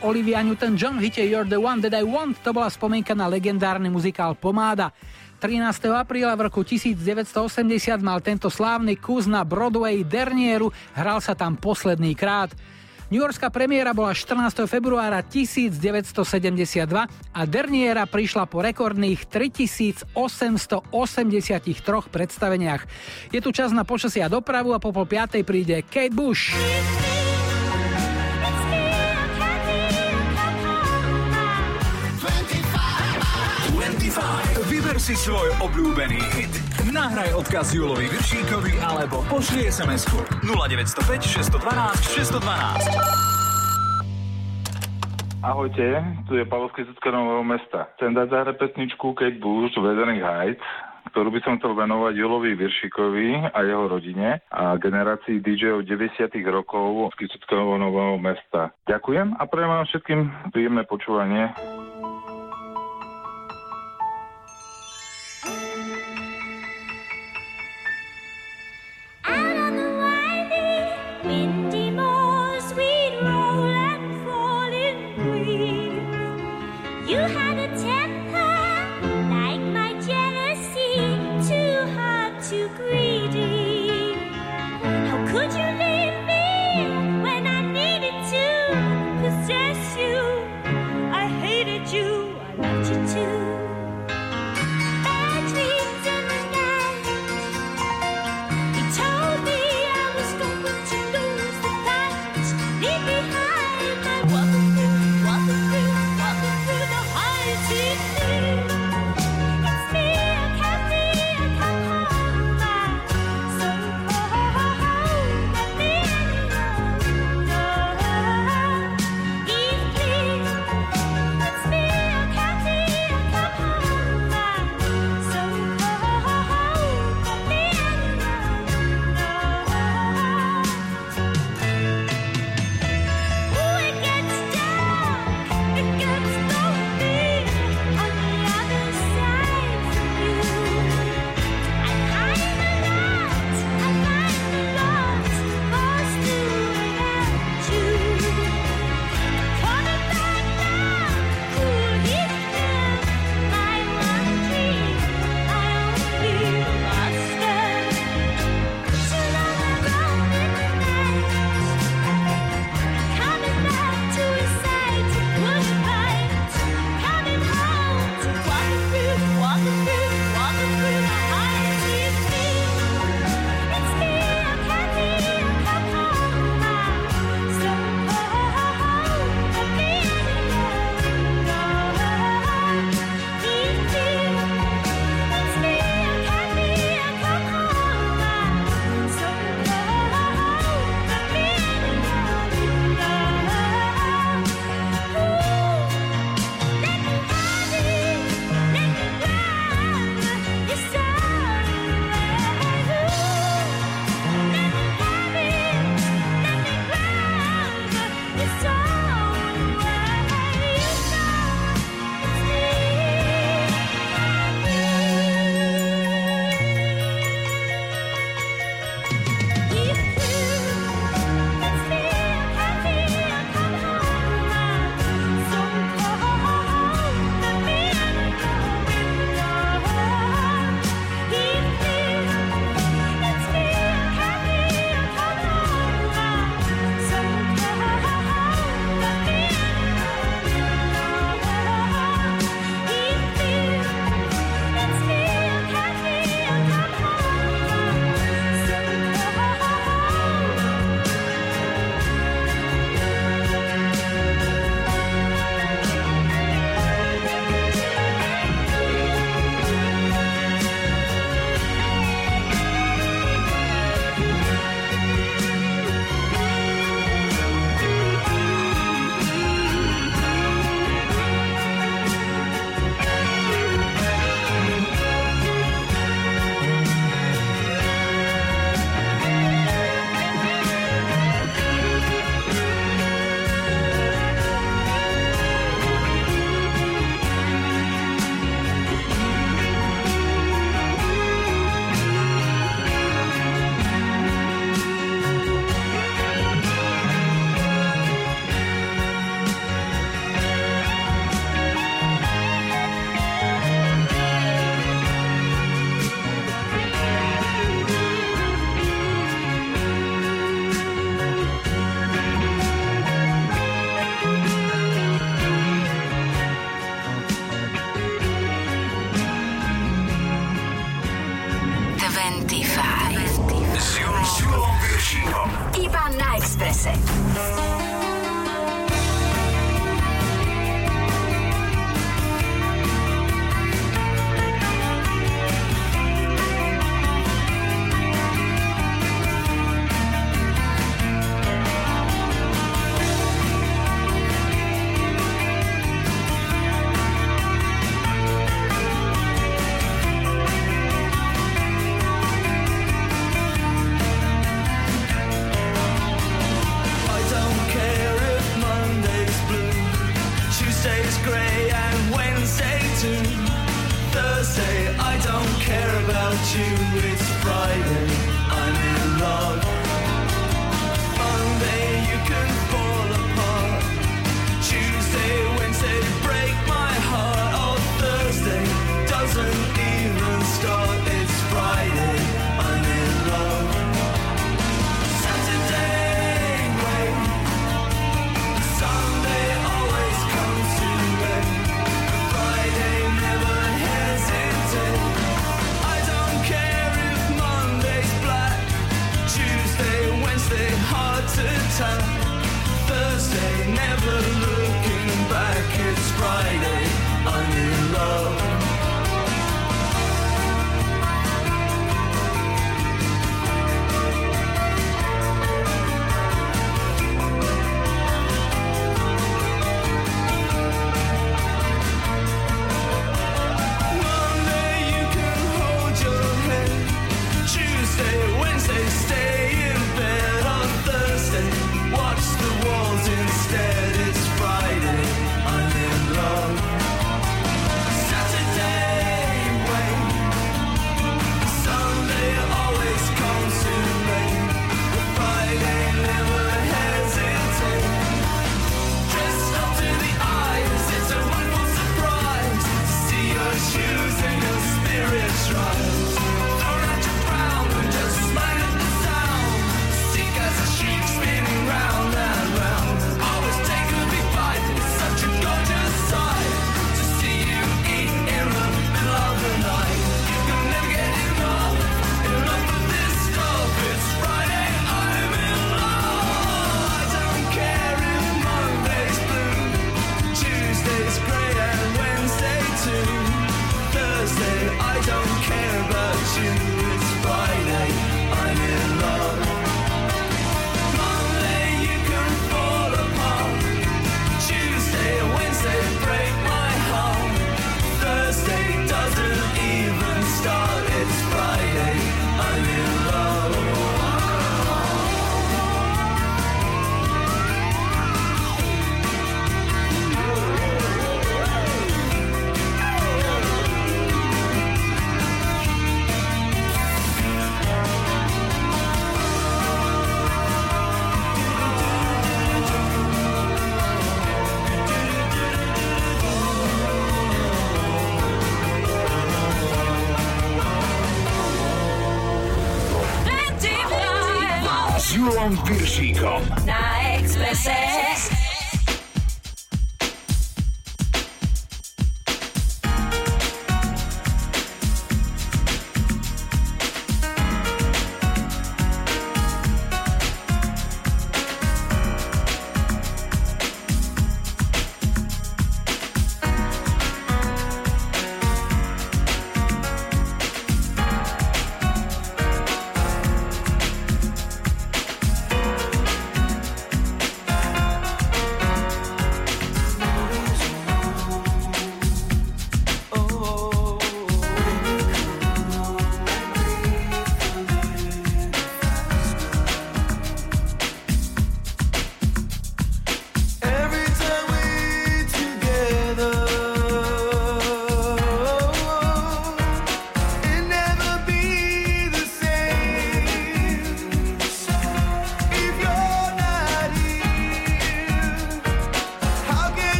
Olivia Newton-John v hite You're the one that I want to bola spomienka na legendárny muzikál Pomáda. 13. apríla v roku 1980 mal tento slávny kus na Broadway Dernieru, hral sa tam posledný krát. New Yorkská premiéra bola 14. februára 1972 a Derniera prišla po rekordných 3883 predstaveniach. Je tu čas na počasie a dopravu a po pol piatej príde Kate Bush. Si svoj obľúbený hit. Nahraj odkaz Julovi Viršíkovi alebo pošli sms 0905 612 612. Ahojte, tu je Pavlovský Zucka Nového mesta. Chcem dať zahrať pesničku Kate Bush, Weathering Heights, ktorú by som chcel venovať Julovi Viršikovi a jeho rodine a generácii DJ-ov 90 rokov z Kisuckého Nového mesta. Ďakujem a prajem vám všetkým príjemné počúvanie.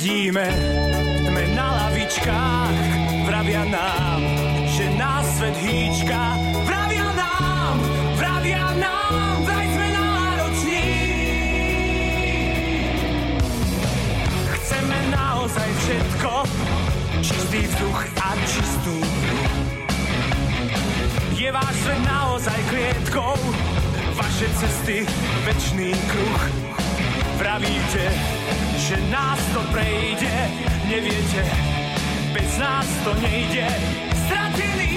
Sedíme v tme na lavičkách, vravia nám, že nás svet hýčka. Vravia nám, vravia nám, vraj sme nároční. Chceme naozaj všetko, čistý vzduch a čistú. Je váš svet naozaj klietkou, vaše cesty večný kruh. Pravíte, že nás to prejde, neviete, bez nás to nejde. Stratení,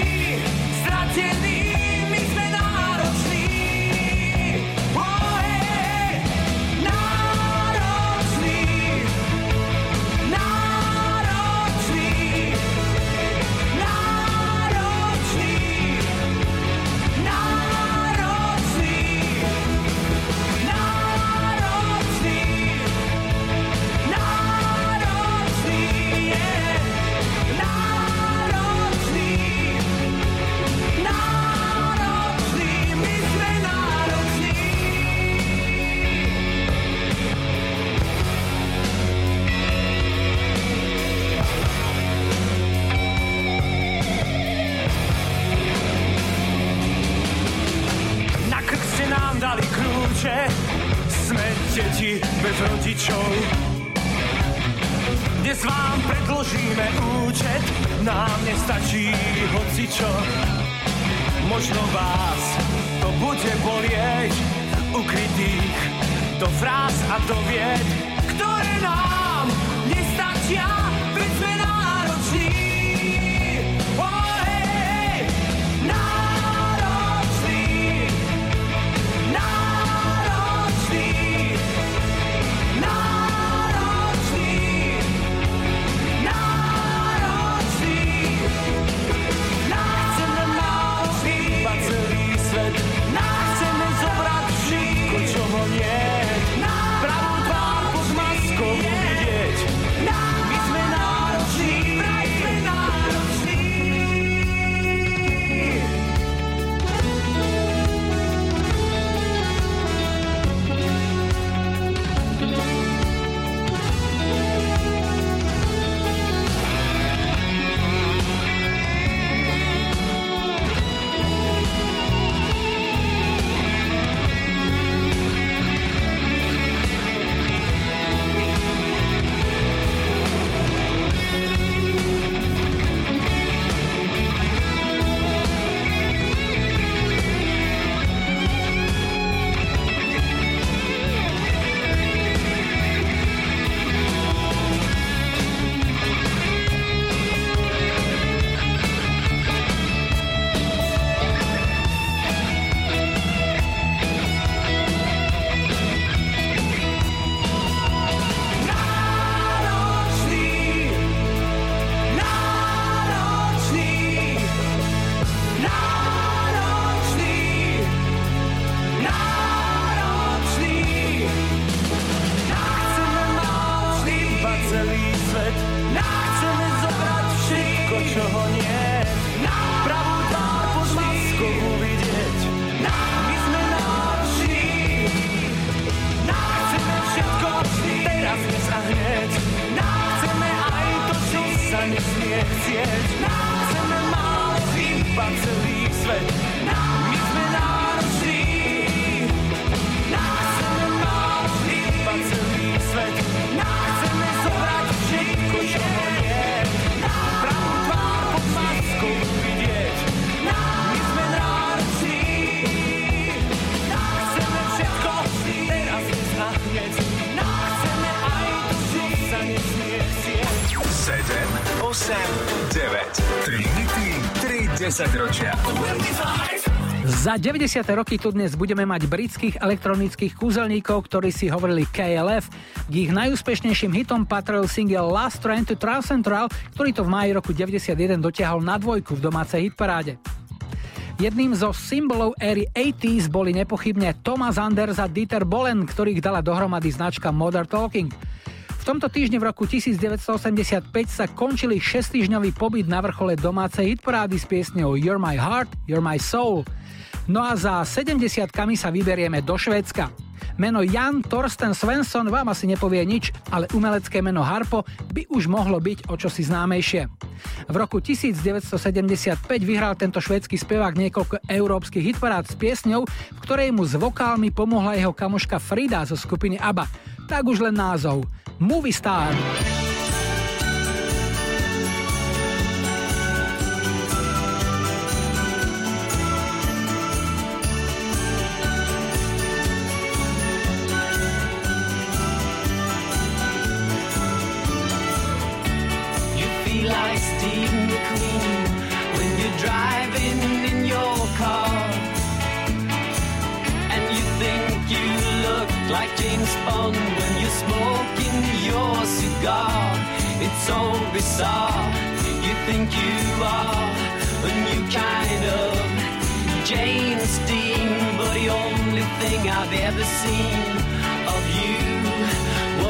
25. Za 90. roky tu dnes budeme mať britských elektronických kúzelníkov, ktorí si hovorili KLF. K ich najúspešnejším hitom patril single Last Train to Trans Central, ktorý to v máji roku 91 dotiahol na dvojku v domácej hitparáde. Jedným zo symbolov éry 80s boli nepochybne Thomas Anders a Dieter Bolen, ktorých dala dohromady značka Modern Talking. V tomto týždni v roku 1985 sa končili 6-týždňový pobyt na vrchole domácej hitparády s piesňou You're My Heart, You're My Soul. No a za 70 sa vyberieme do Švédska. Meno Jan Torsten Svensson vám asi nepovie nič, ale umelecké meno Harpo by už mohlo byť o čosi známejšie. V roku 1975 vyhral tento švédsky spevák niekoľko európskych hitparád s piesňou, v ktorej mu s vokálmi pomohla jeho kamoška Frida zo skupiny ABBA. Tak už len názov. Movie Star. You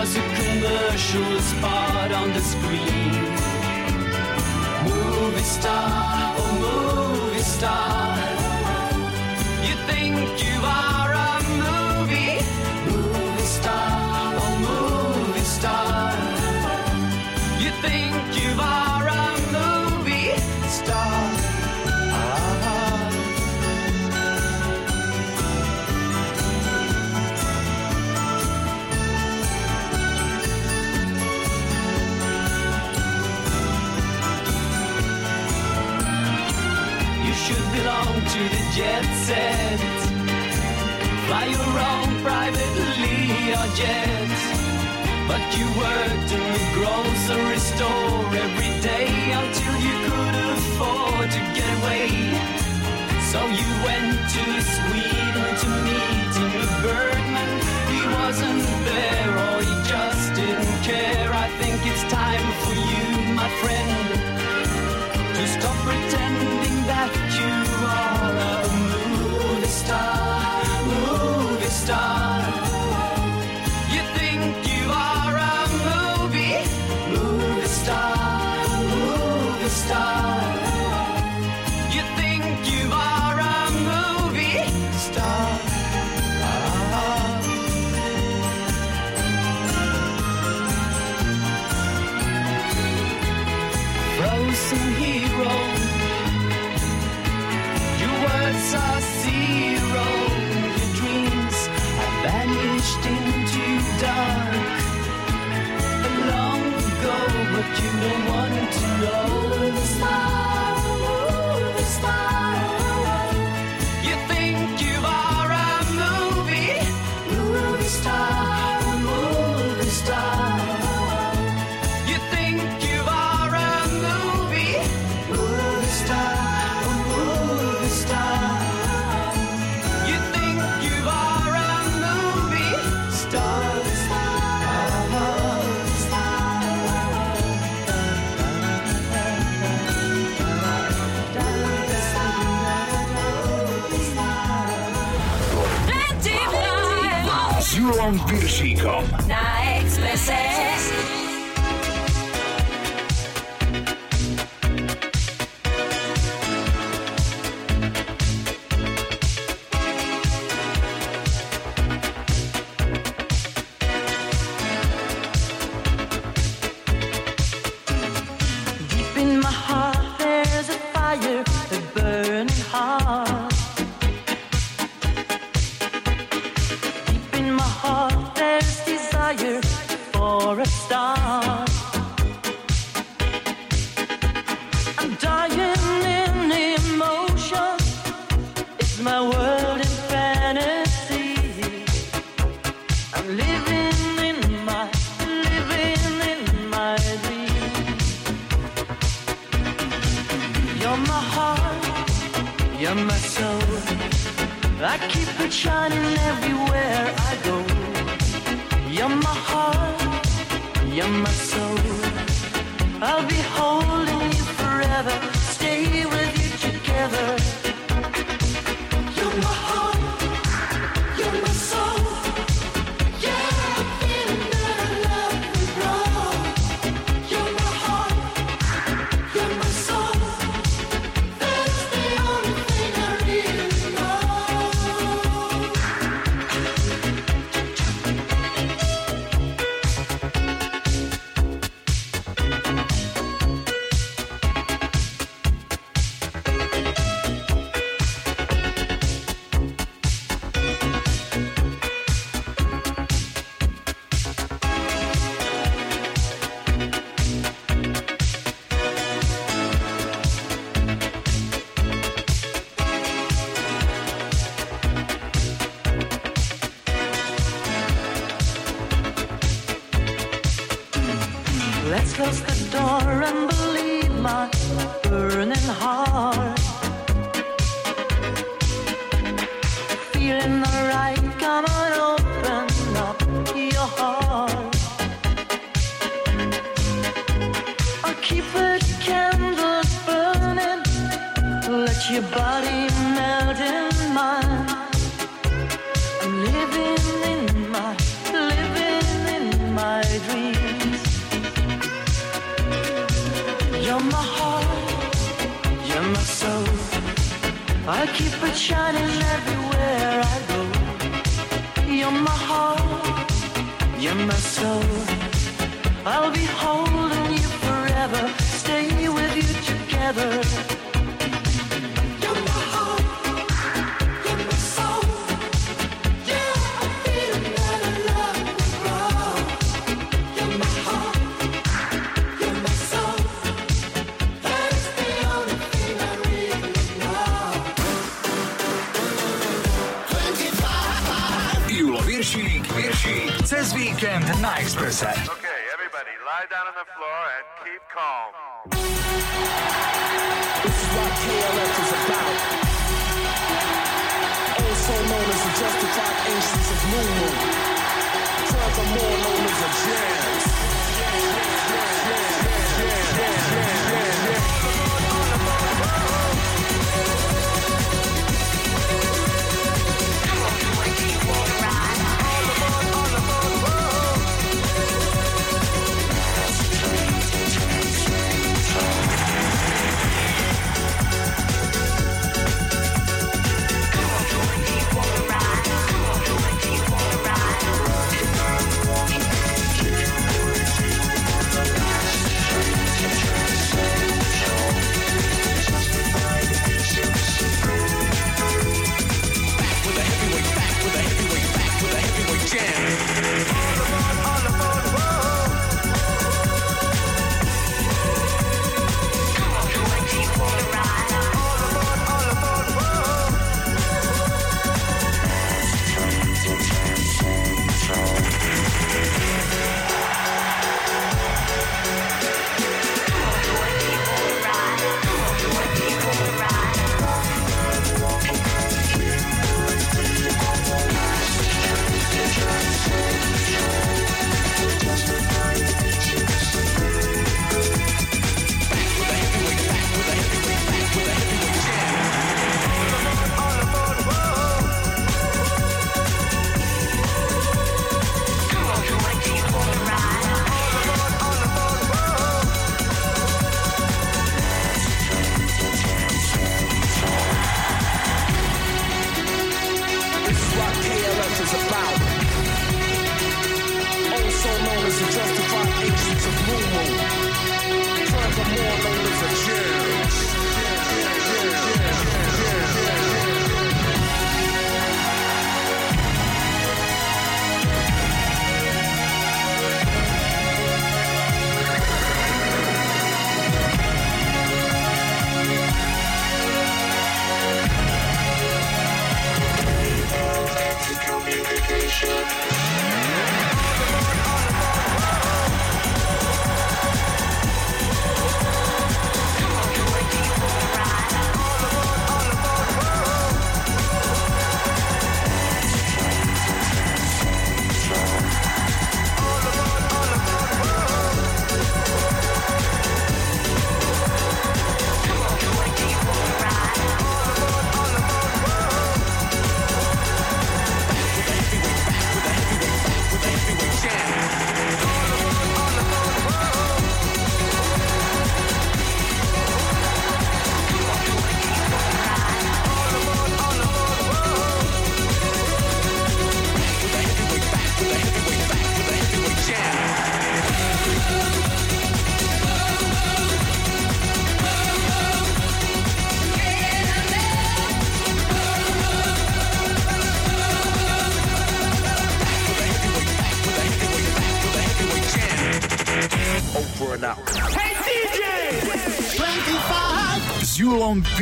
was a commercial spot on the screen. Movie star, oh movie star. Jet set. Fly your own private Lear jet. But you worked in the grocery store every day until you could afford to get away. So you went to Sweden to meet Ingmar Bergman. He wasn't there or he just didn't care. I think it's time for you, my friend to stop pretending that you are a movie star, Piršíkom. Na keep it shining everywhere I go. You're my heart, you're my soul. I'll be home.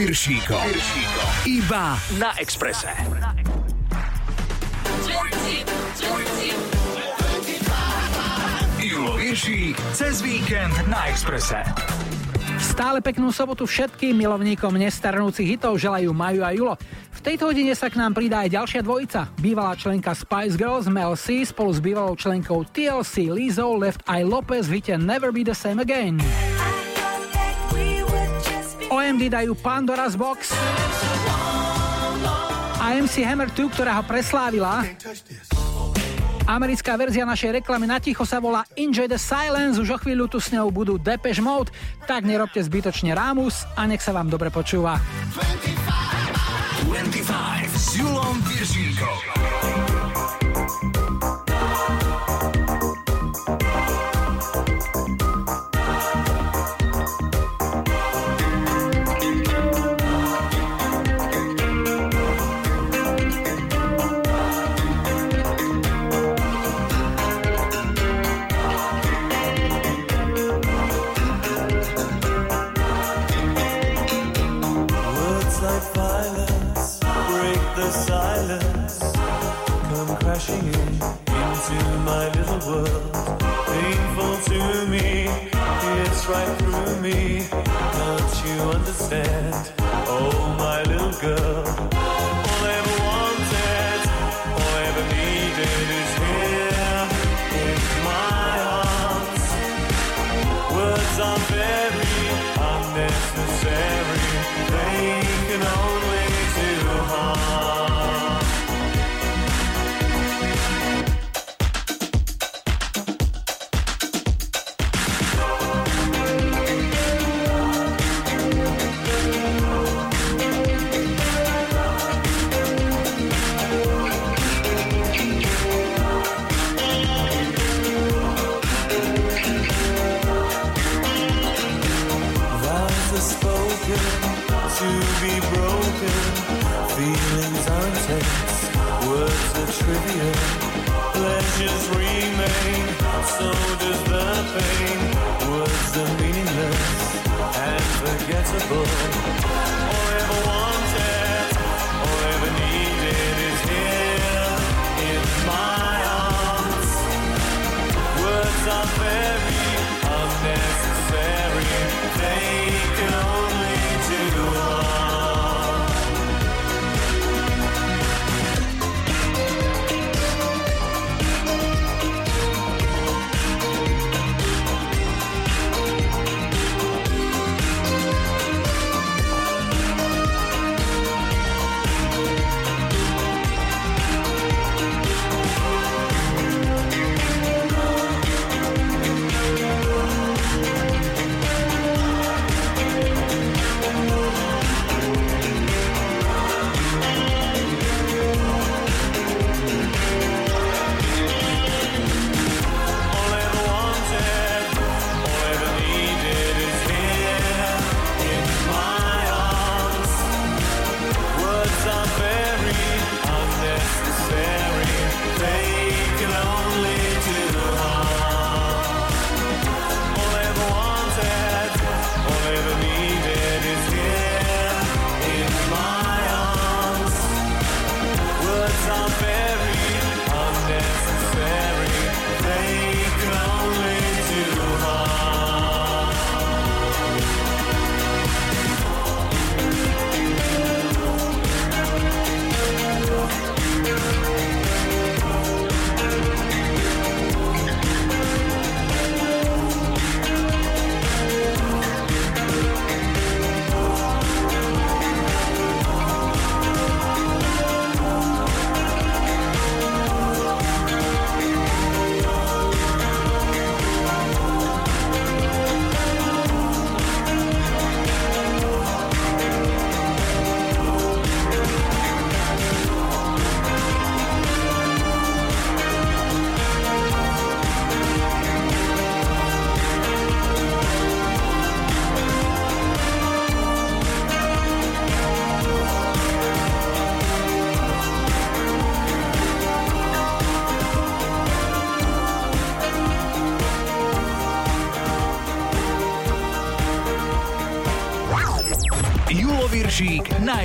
Piršíkom. Iba na Exprese. Julo Viršík cez víkend na Exprese. Stále peknú sobotu všetkým milovníkom nestarnúcich hitov želajú Maju a Julo. V tejto hodine sa k nám pridá aj ďalšia dvojica. Bývalá členka Spice Girls Mel C spolu s bývalou členkou TLC Lizzo Left Eye Lopez v Never Be The Same Again. OMD dajú Pandora's Box a MC Hammer 2, ktorá ho preslávila. Americká verzia našej reklamy na ticho sa volá Enjoy the Silence, už o chvíľu tu s ňou budú Depeche Mode, tak nerobte zbytočne rámus a nech sa vám dobre počúva. 25 s Julom Piršíkom.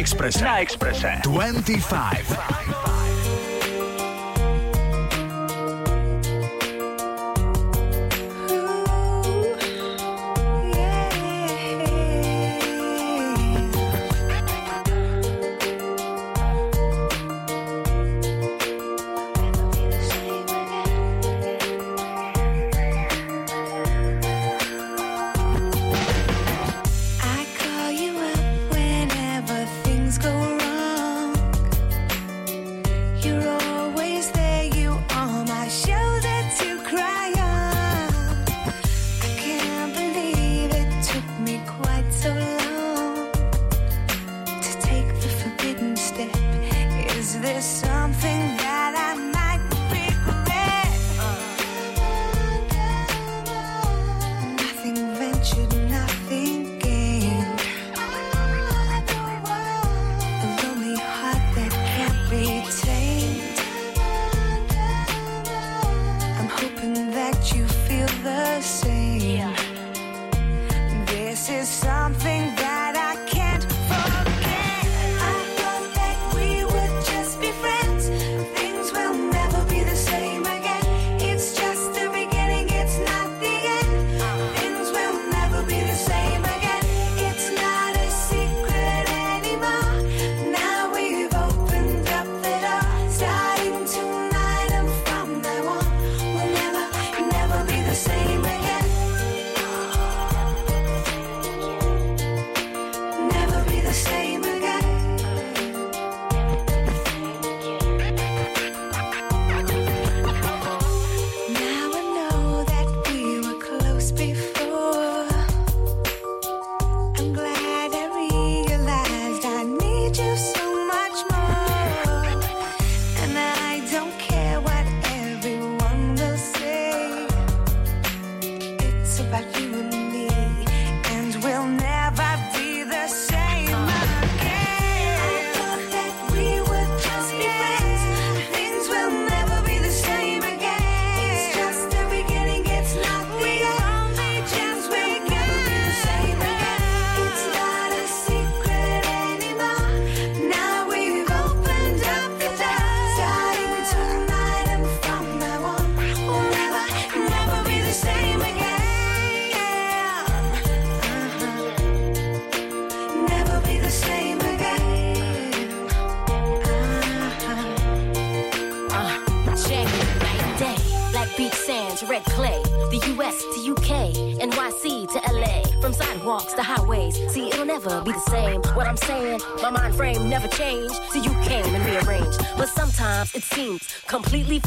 Express. Na 25.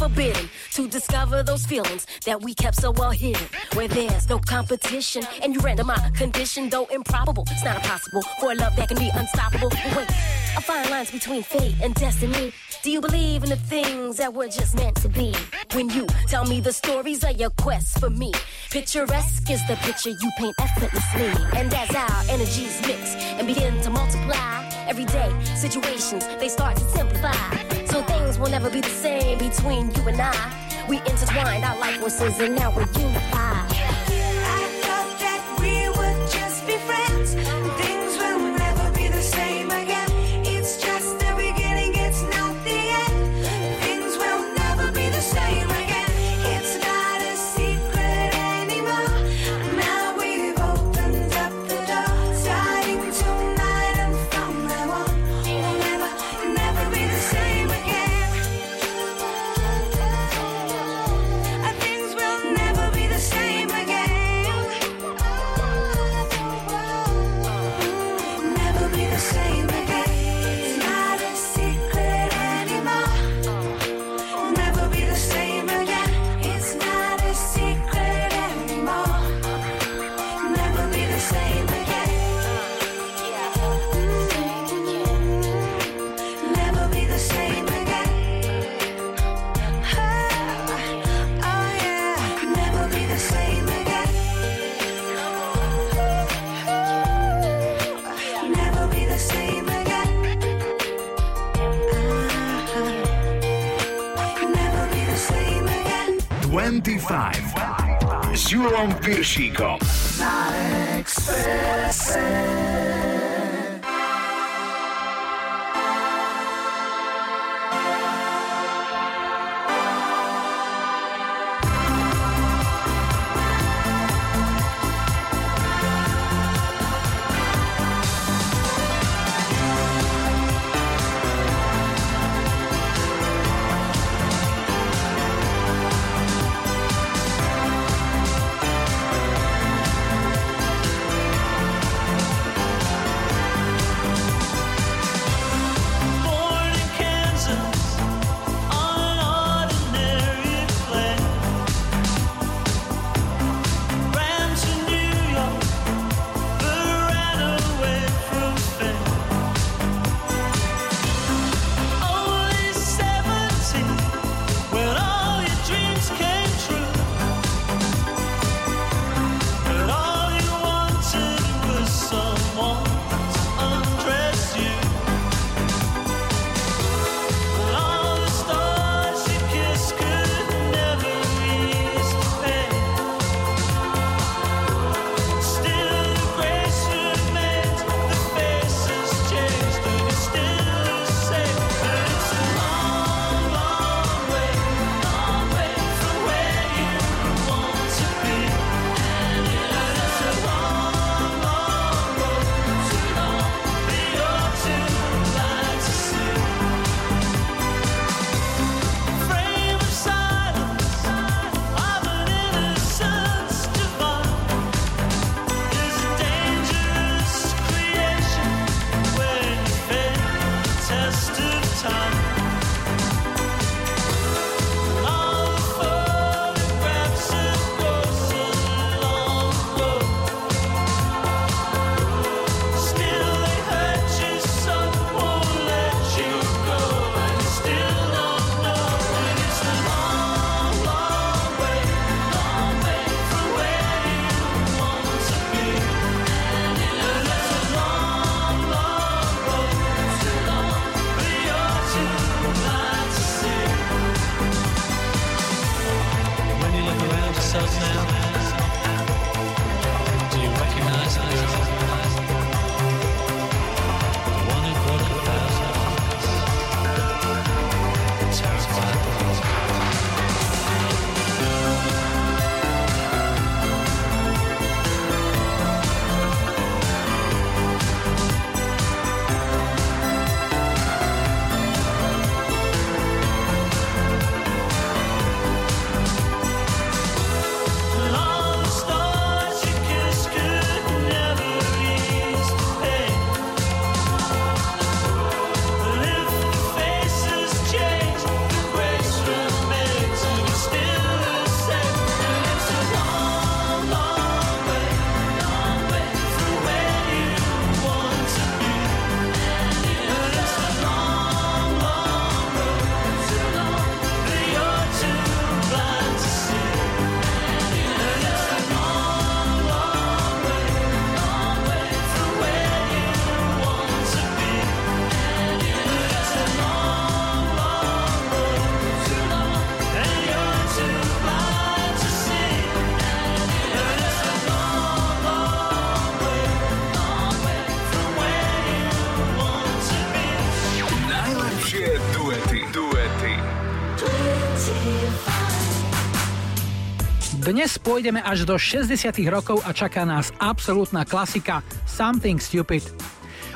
forbidden to discover those feelings that we kept so well hidden. Where there's no competition, and you render my condition, though improbable. It's not impossible for a love that can be unstoppable. But wait, I find lines between fate and destiny. Do you believe in the things that were just meant to be? When you tell me the stories of your quest for me, picturesque is the picture you paint effortlessly. And as our energies mix and begin to multiply, everyday situations they start to simplify will never be the same between you and I. We intertwined our life forces and now we're unified. Chico. Dnes pôjdeme až do 60 rokov a čaká nás absolútna klasika Something Stupid.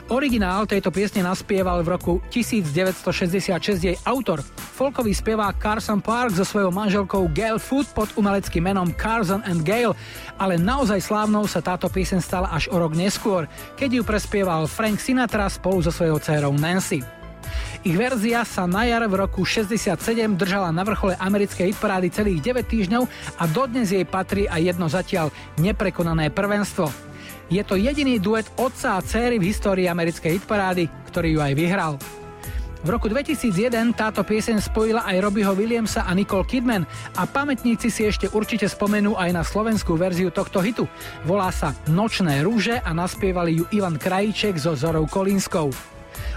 Originál tejto piesne naspieval v roku 1966 jej autor, folkový spevák Carson Park so svojou manželkou Gail Foot pod umeleckým menom Carson and Gail, ale naozaj slávnou sa táto piesen stala až o rok neskôr, keď ju prespieval Frank Sinatra spolu so svojou dcerou Nancy. Ich verzia sa na jar v roku 67 držala na vrchole americkej hitparády celých 9 týždňov a dodnes jej patrí aj jedno zatiaľ neprekonané prvenstvo. Je to jediný duet otca a céry v histórii americkej hitparády, ktorý ju aj vyhral. V roku 2001 táto pieseň spojila aj Robbieho Williamsa a Nicole Kidman a pamätníci si ešte určite spomenú aj na slovenskú verziu tohto hitu. Volá sa Nočné rúže a naspievali ju Ivan Krajíček so Zorou Kolínskou.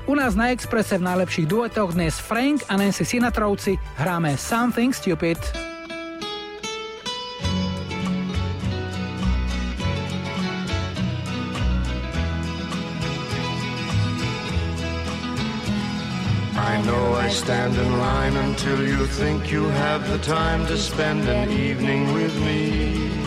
U nás na Exprese v najlepších duetoch dnes Frank a Nancy Sinatrovci hráme Something Stupid. I know I stand in line until you think you have the time to spend an evening with me.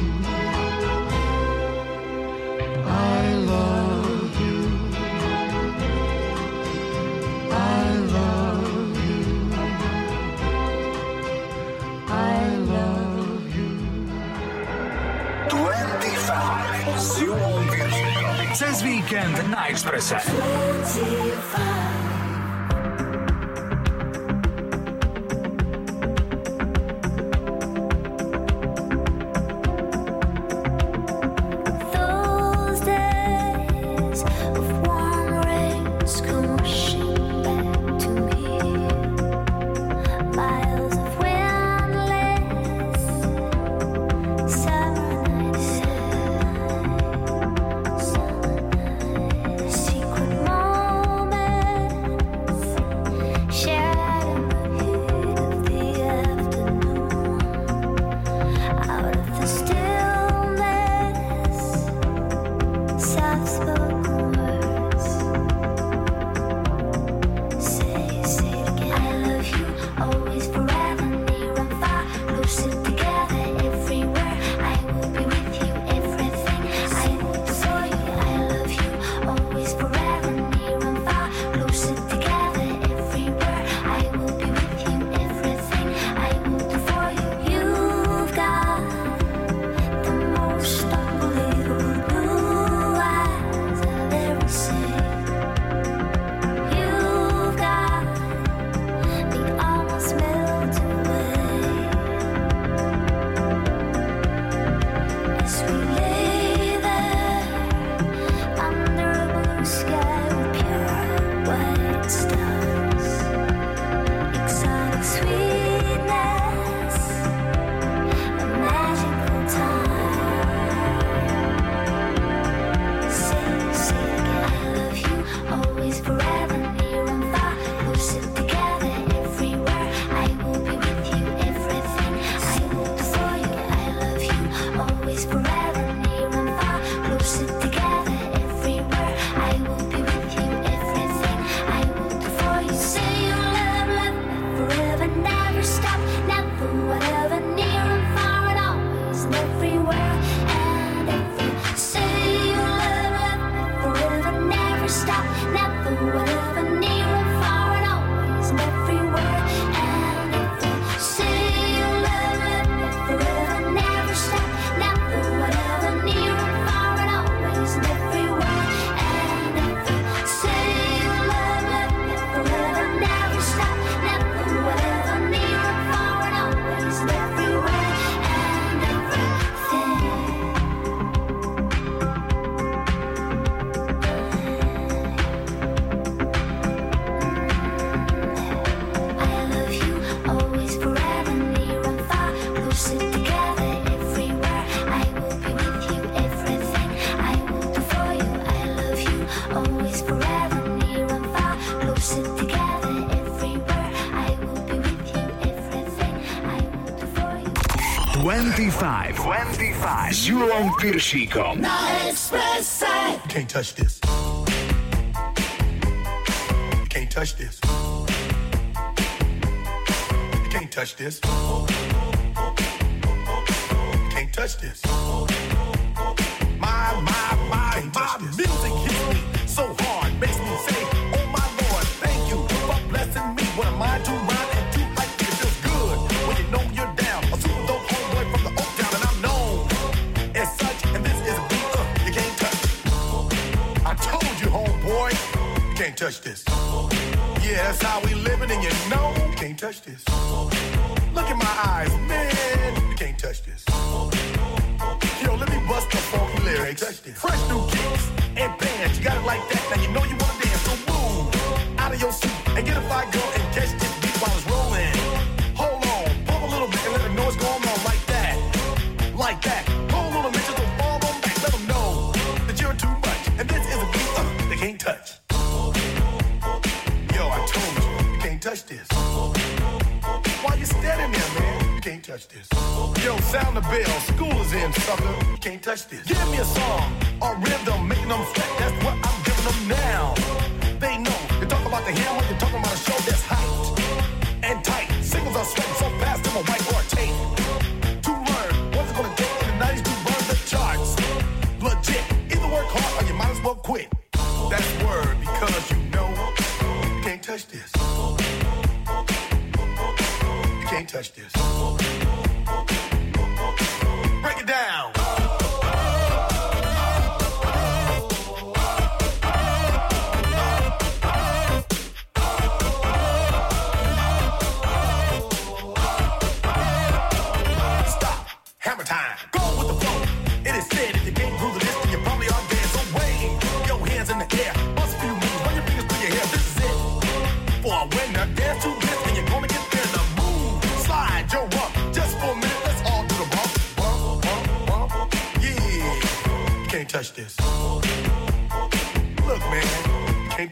Viršíkom. Cez víkend na Exprese. Zulą Piersiką na Ekspresie. You can't touch this. You can't touch this. You can't touch this.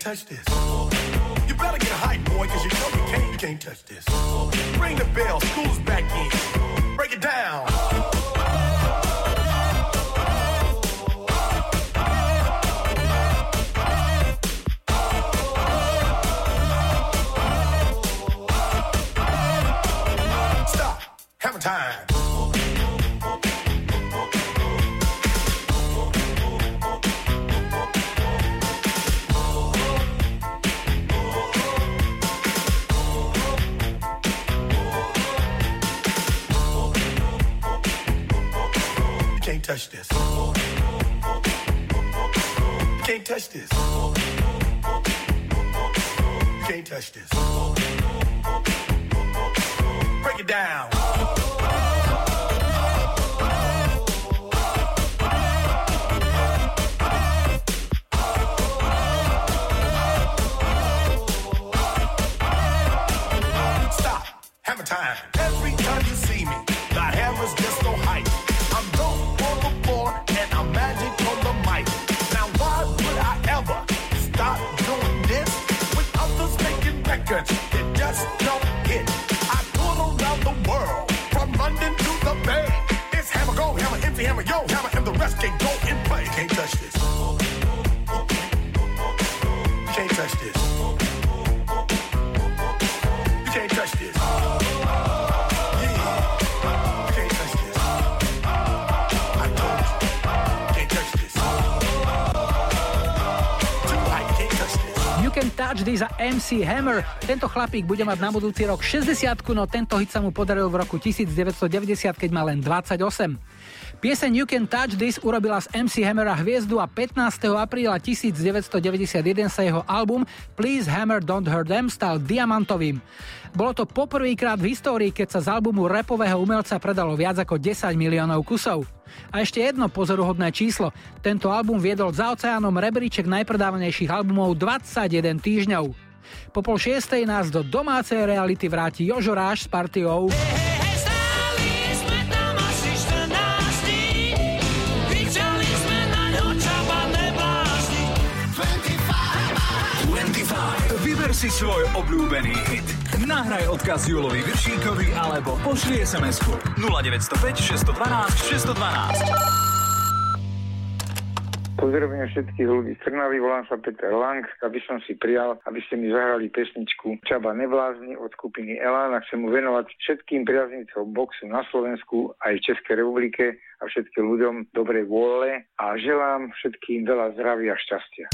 touch this. You better get a hype, boy, cause you know you can't, you can't touch this. MC Hammer. Tento chlapík bude mať na budúci rok 60, no tento hit sa mu podaril v roku 1990, keď mal len 28. Pieseň You Can Touch This urobila z MC Hammera hviezdu a 15. apríla 1991 sa jeho album Please Hammer Don't Hurt Them stal diamantovým. Bolo to poprvýkrát v histórii, keď sa z albumu repového umelca predalo viac ako 10 miliónov kusov. A ešte jedno pozoruhodné číslo. Tento album viedol za oceánom rebríček najpredávanejších albumov 21 týždňov. Po pol šiestej nás do domácej reality vráti Jožo Ráš s partiou. Vyber si svoj obľúbený hit. Nahraj odkaz Julovi Vršíkovi alebo pošli sms 0905 612 612. Pozdravujem všetkých ľudí z Trnavy, volám sa Peter Lang, aby som si prijal, aby ste mi zahrali pesničku Čaba neblázni od skupiny Elán a chcem mu venovať všetkým priaznicom boxu na Slovensku aj v Českej republike a všetkým ľuďom dobrej vôle a želám všetkým veľa zdravia a šťastia.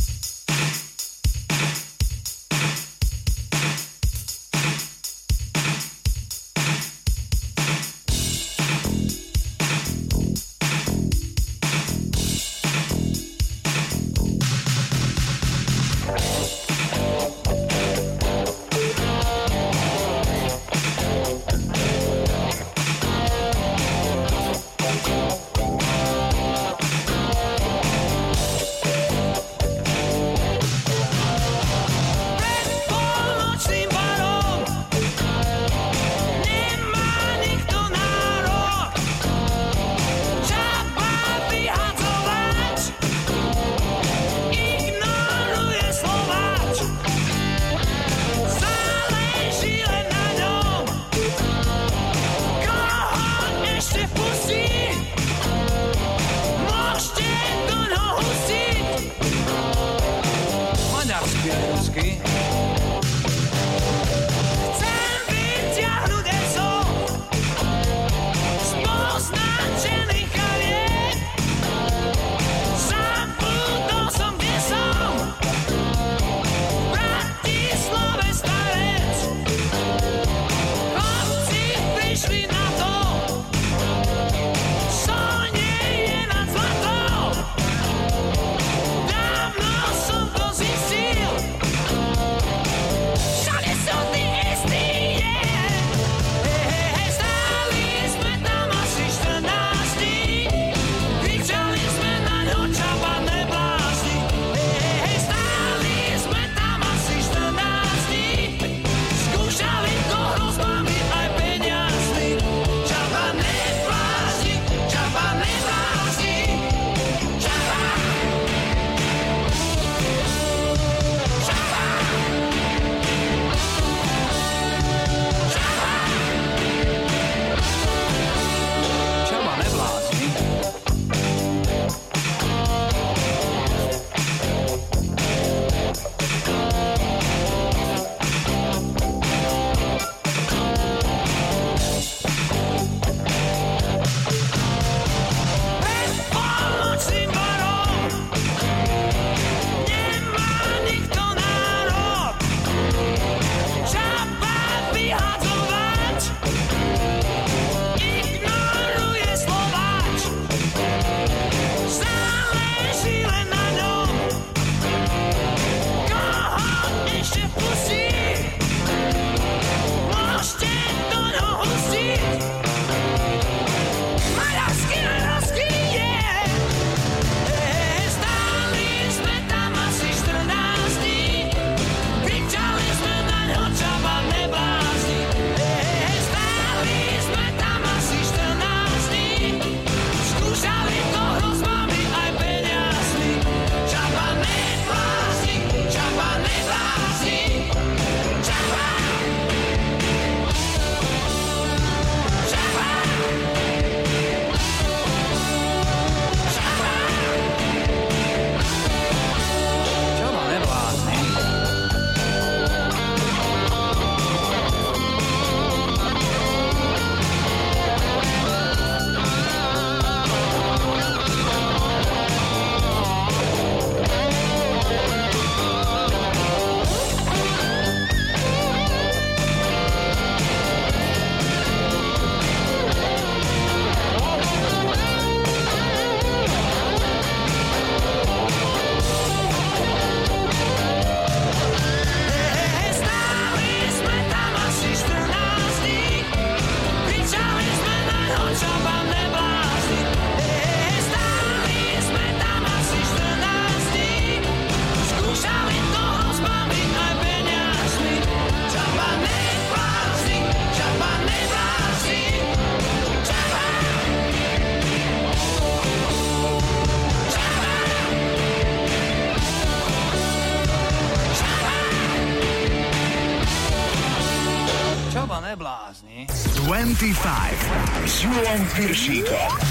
S Julom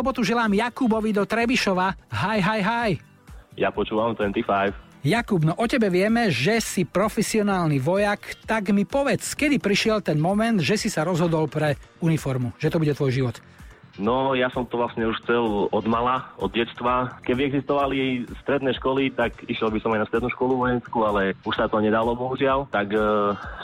sobotu želám Jakubovi do Trebišova. Hi, hi, hi. Ja počúvam 25. Jakub, no o tebe vieme, že si profesionálny vojak, tak mi povedz, kedy prišiel ten moment, že si sa rozhodol pre uniformu, že to bude tvoj život. No, ja som to vlastne už chcel od mala, od detstva. Keby existovali stredné školy, tak išiel by som aj na strednú školu vojenskú, ale už sa to nedalo, bohužiaľ. Tak e,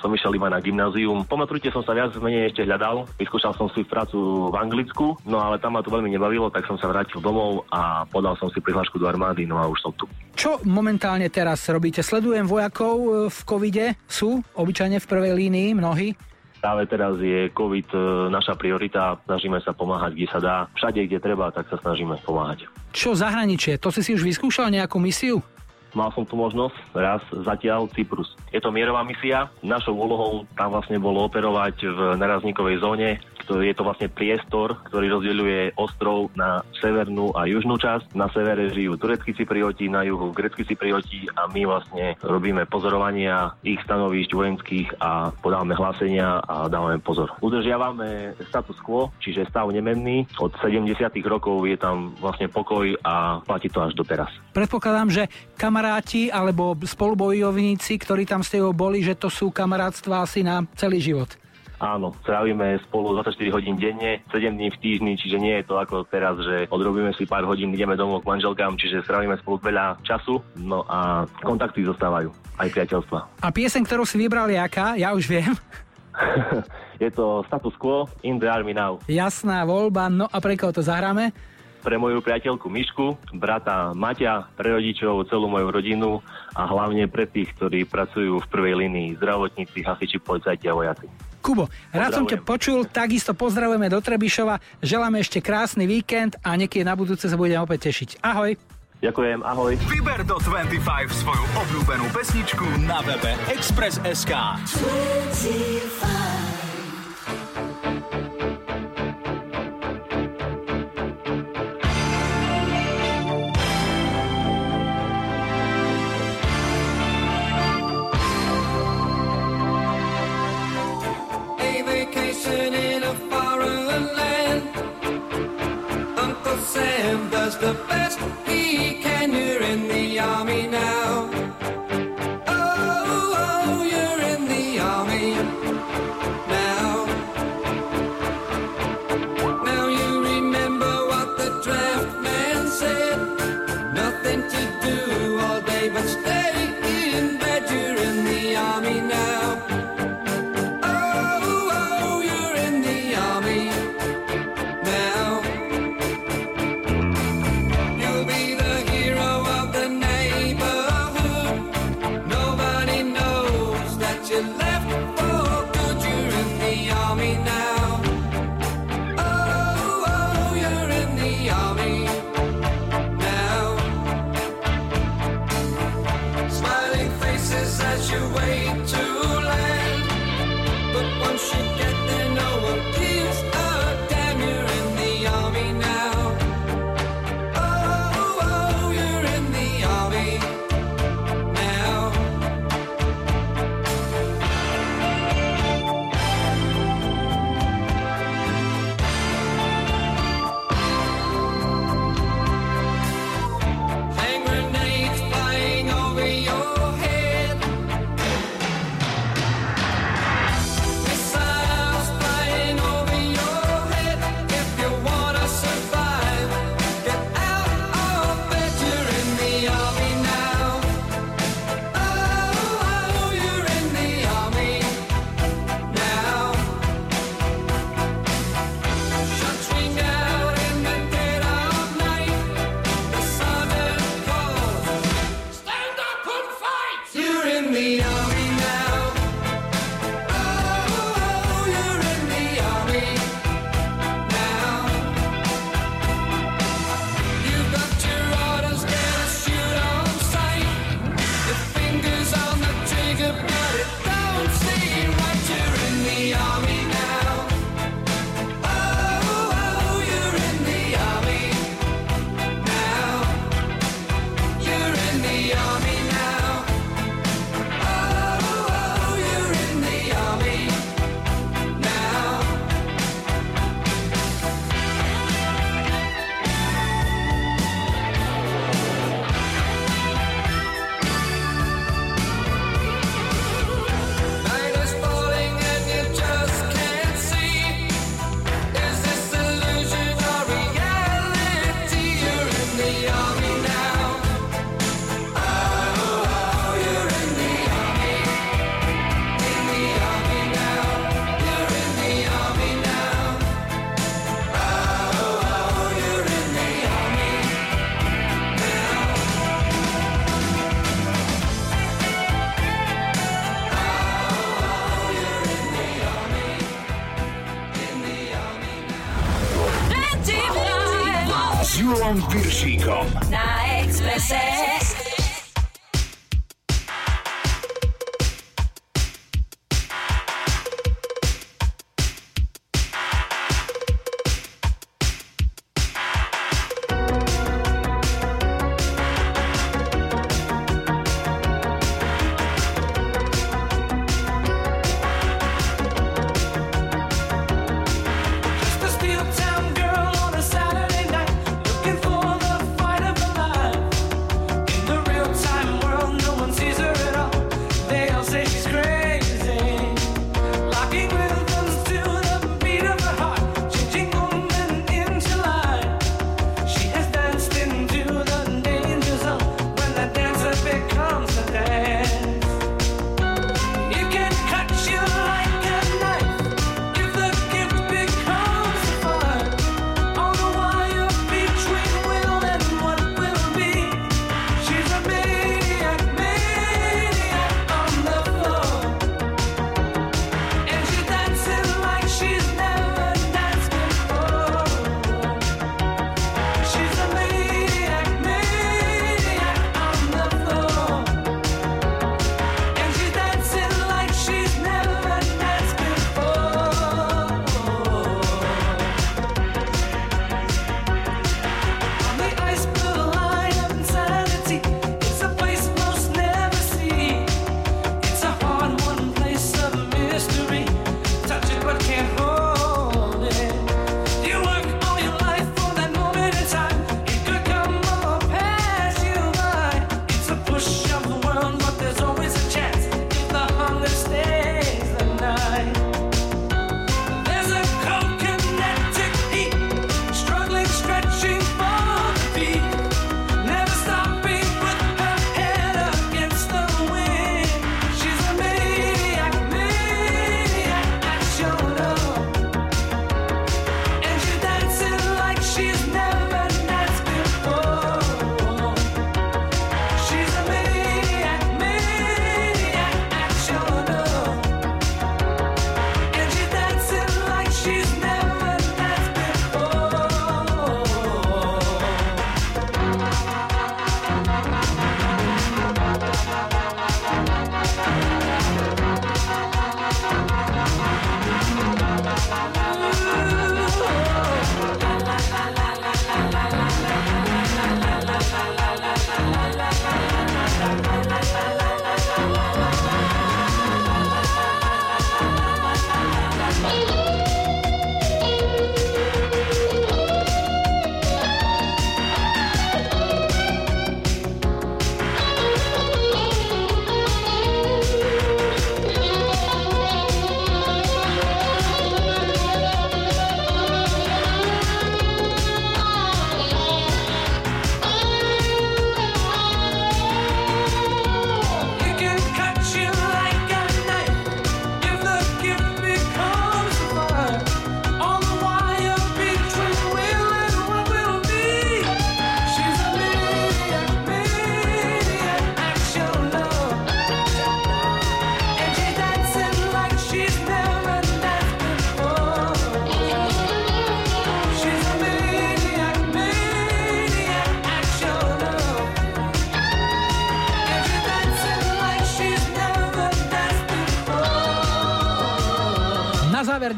som išiel iba na gymnázium. Po maturite som sa viac menej ešte hľadal. Vyskúšal som si prácu v Anglicku, no ale tam ma to veľmi nebavilo, tak som sa vrátil domov a podal som si prihlášku do armády, no a už som tu. Čo momentálne teraz robíte? Sledujem vojakov e, v covide. Sú obyčajne v prvej línii mnohí? Práve teraz je COVID e, naša priorita, snažíme sa pomáhať, kde sa dá. Všade, kde treba, tak sa snažíme pomáhať. Čo zahraničie? To si si už vyskúšal nejakú misiu? Mal som tu možnosť raz zatiaľ Cyprus. Je to mierová misia. Našou úlohou tam vlastne bolo operovať v narazníkovej zóne. Je to vlastne priestor, ktorý rozdeľuje ostrov na severnú a južnú časť. Na severe žijú tureckí cyprioti, na juhu greckí cyprioti a my vlastne robíme pozorovania ich stanovišť vojenských a podávame hlásenia a dávame pozor. Udržiavame status quo, čiže stav nemenný. Od 70. rokov je tam vlastne pokoj a platí to až doteraz. Predpokladám, že kamaráti alebo spolubojovníci, ktorí tam s tebou boli, že to sú kamarátstva asi na celý život. Áno, trávime spolu 24 hodín denne, 7 dní v týždni, čiže nie je to ako teraz, že odrobíme si pár hodín, ideme domov k manželkám, čiže strávime spolu veľa času, no a kontakty zostávajú, aj priateľstva. A pieseň, ktorú si vybral, je aká? Ja už viem. je to status quo in the army now. Jasná voľba, no a pre koho to zahráme? Pre moju priateľku Mišku, brata Maťa, pre rodičov, celú moju rodinu a hlavne pre tých, ktorí pracujú v prvej línii, zdravotníci, hasiči, policajti a vojaci. Kubo, rád som ťa počul, takisto pozdravujeme do Trebišova, želáme ešte krásny víkend a niekedy na budúce sa budeme opäť tešiť. Ahoj. Ďakujem, ahoj. Vyber do 25 svoju obľúbenú pesničku na webe Express.sk. 25. Sam does the best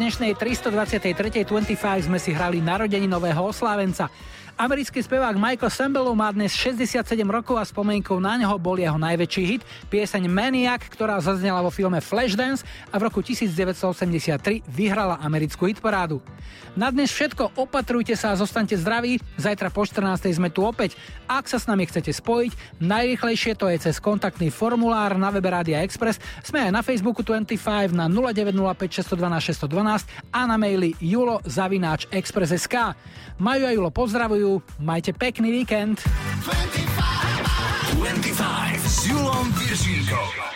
dnešnej 323.25 sme si hrali narodení nového oslávenca. Americký spevák Michael Sembelov má dnes 67 rokov a spomienkou na neho bol jeho najväčší hit, pieseň Maniac, ktorá zaznela vo filme Flashdance a v roku 1983 vyhrala americkú hitparádu. Na dnes všetko, opatrujte sa a zostaňte zdraví, zajtra po 14. sme tu opäť ak sa s nami chcete spojiť, najrychlejšie to je cez kontaktný formulár na webe Rádia Express. Sme aj na Facebooku 25 na 0905 612 612 a na maili julo zavináč express.sk. Maju a Julo pozdravujú, majte pekný víkend. 25, 25 s Julom Viržínkou.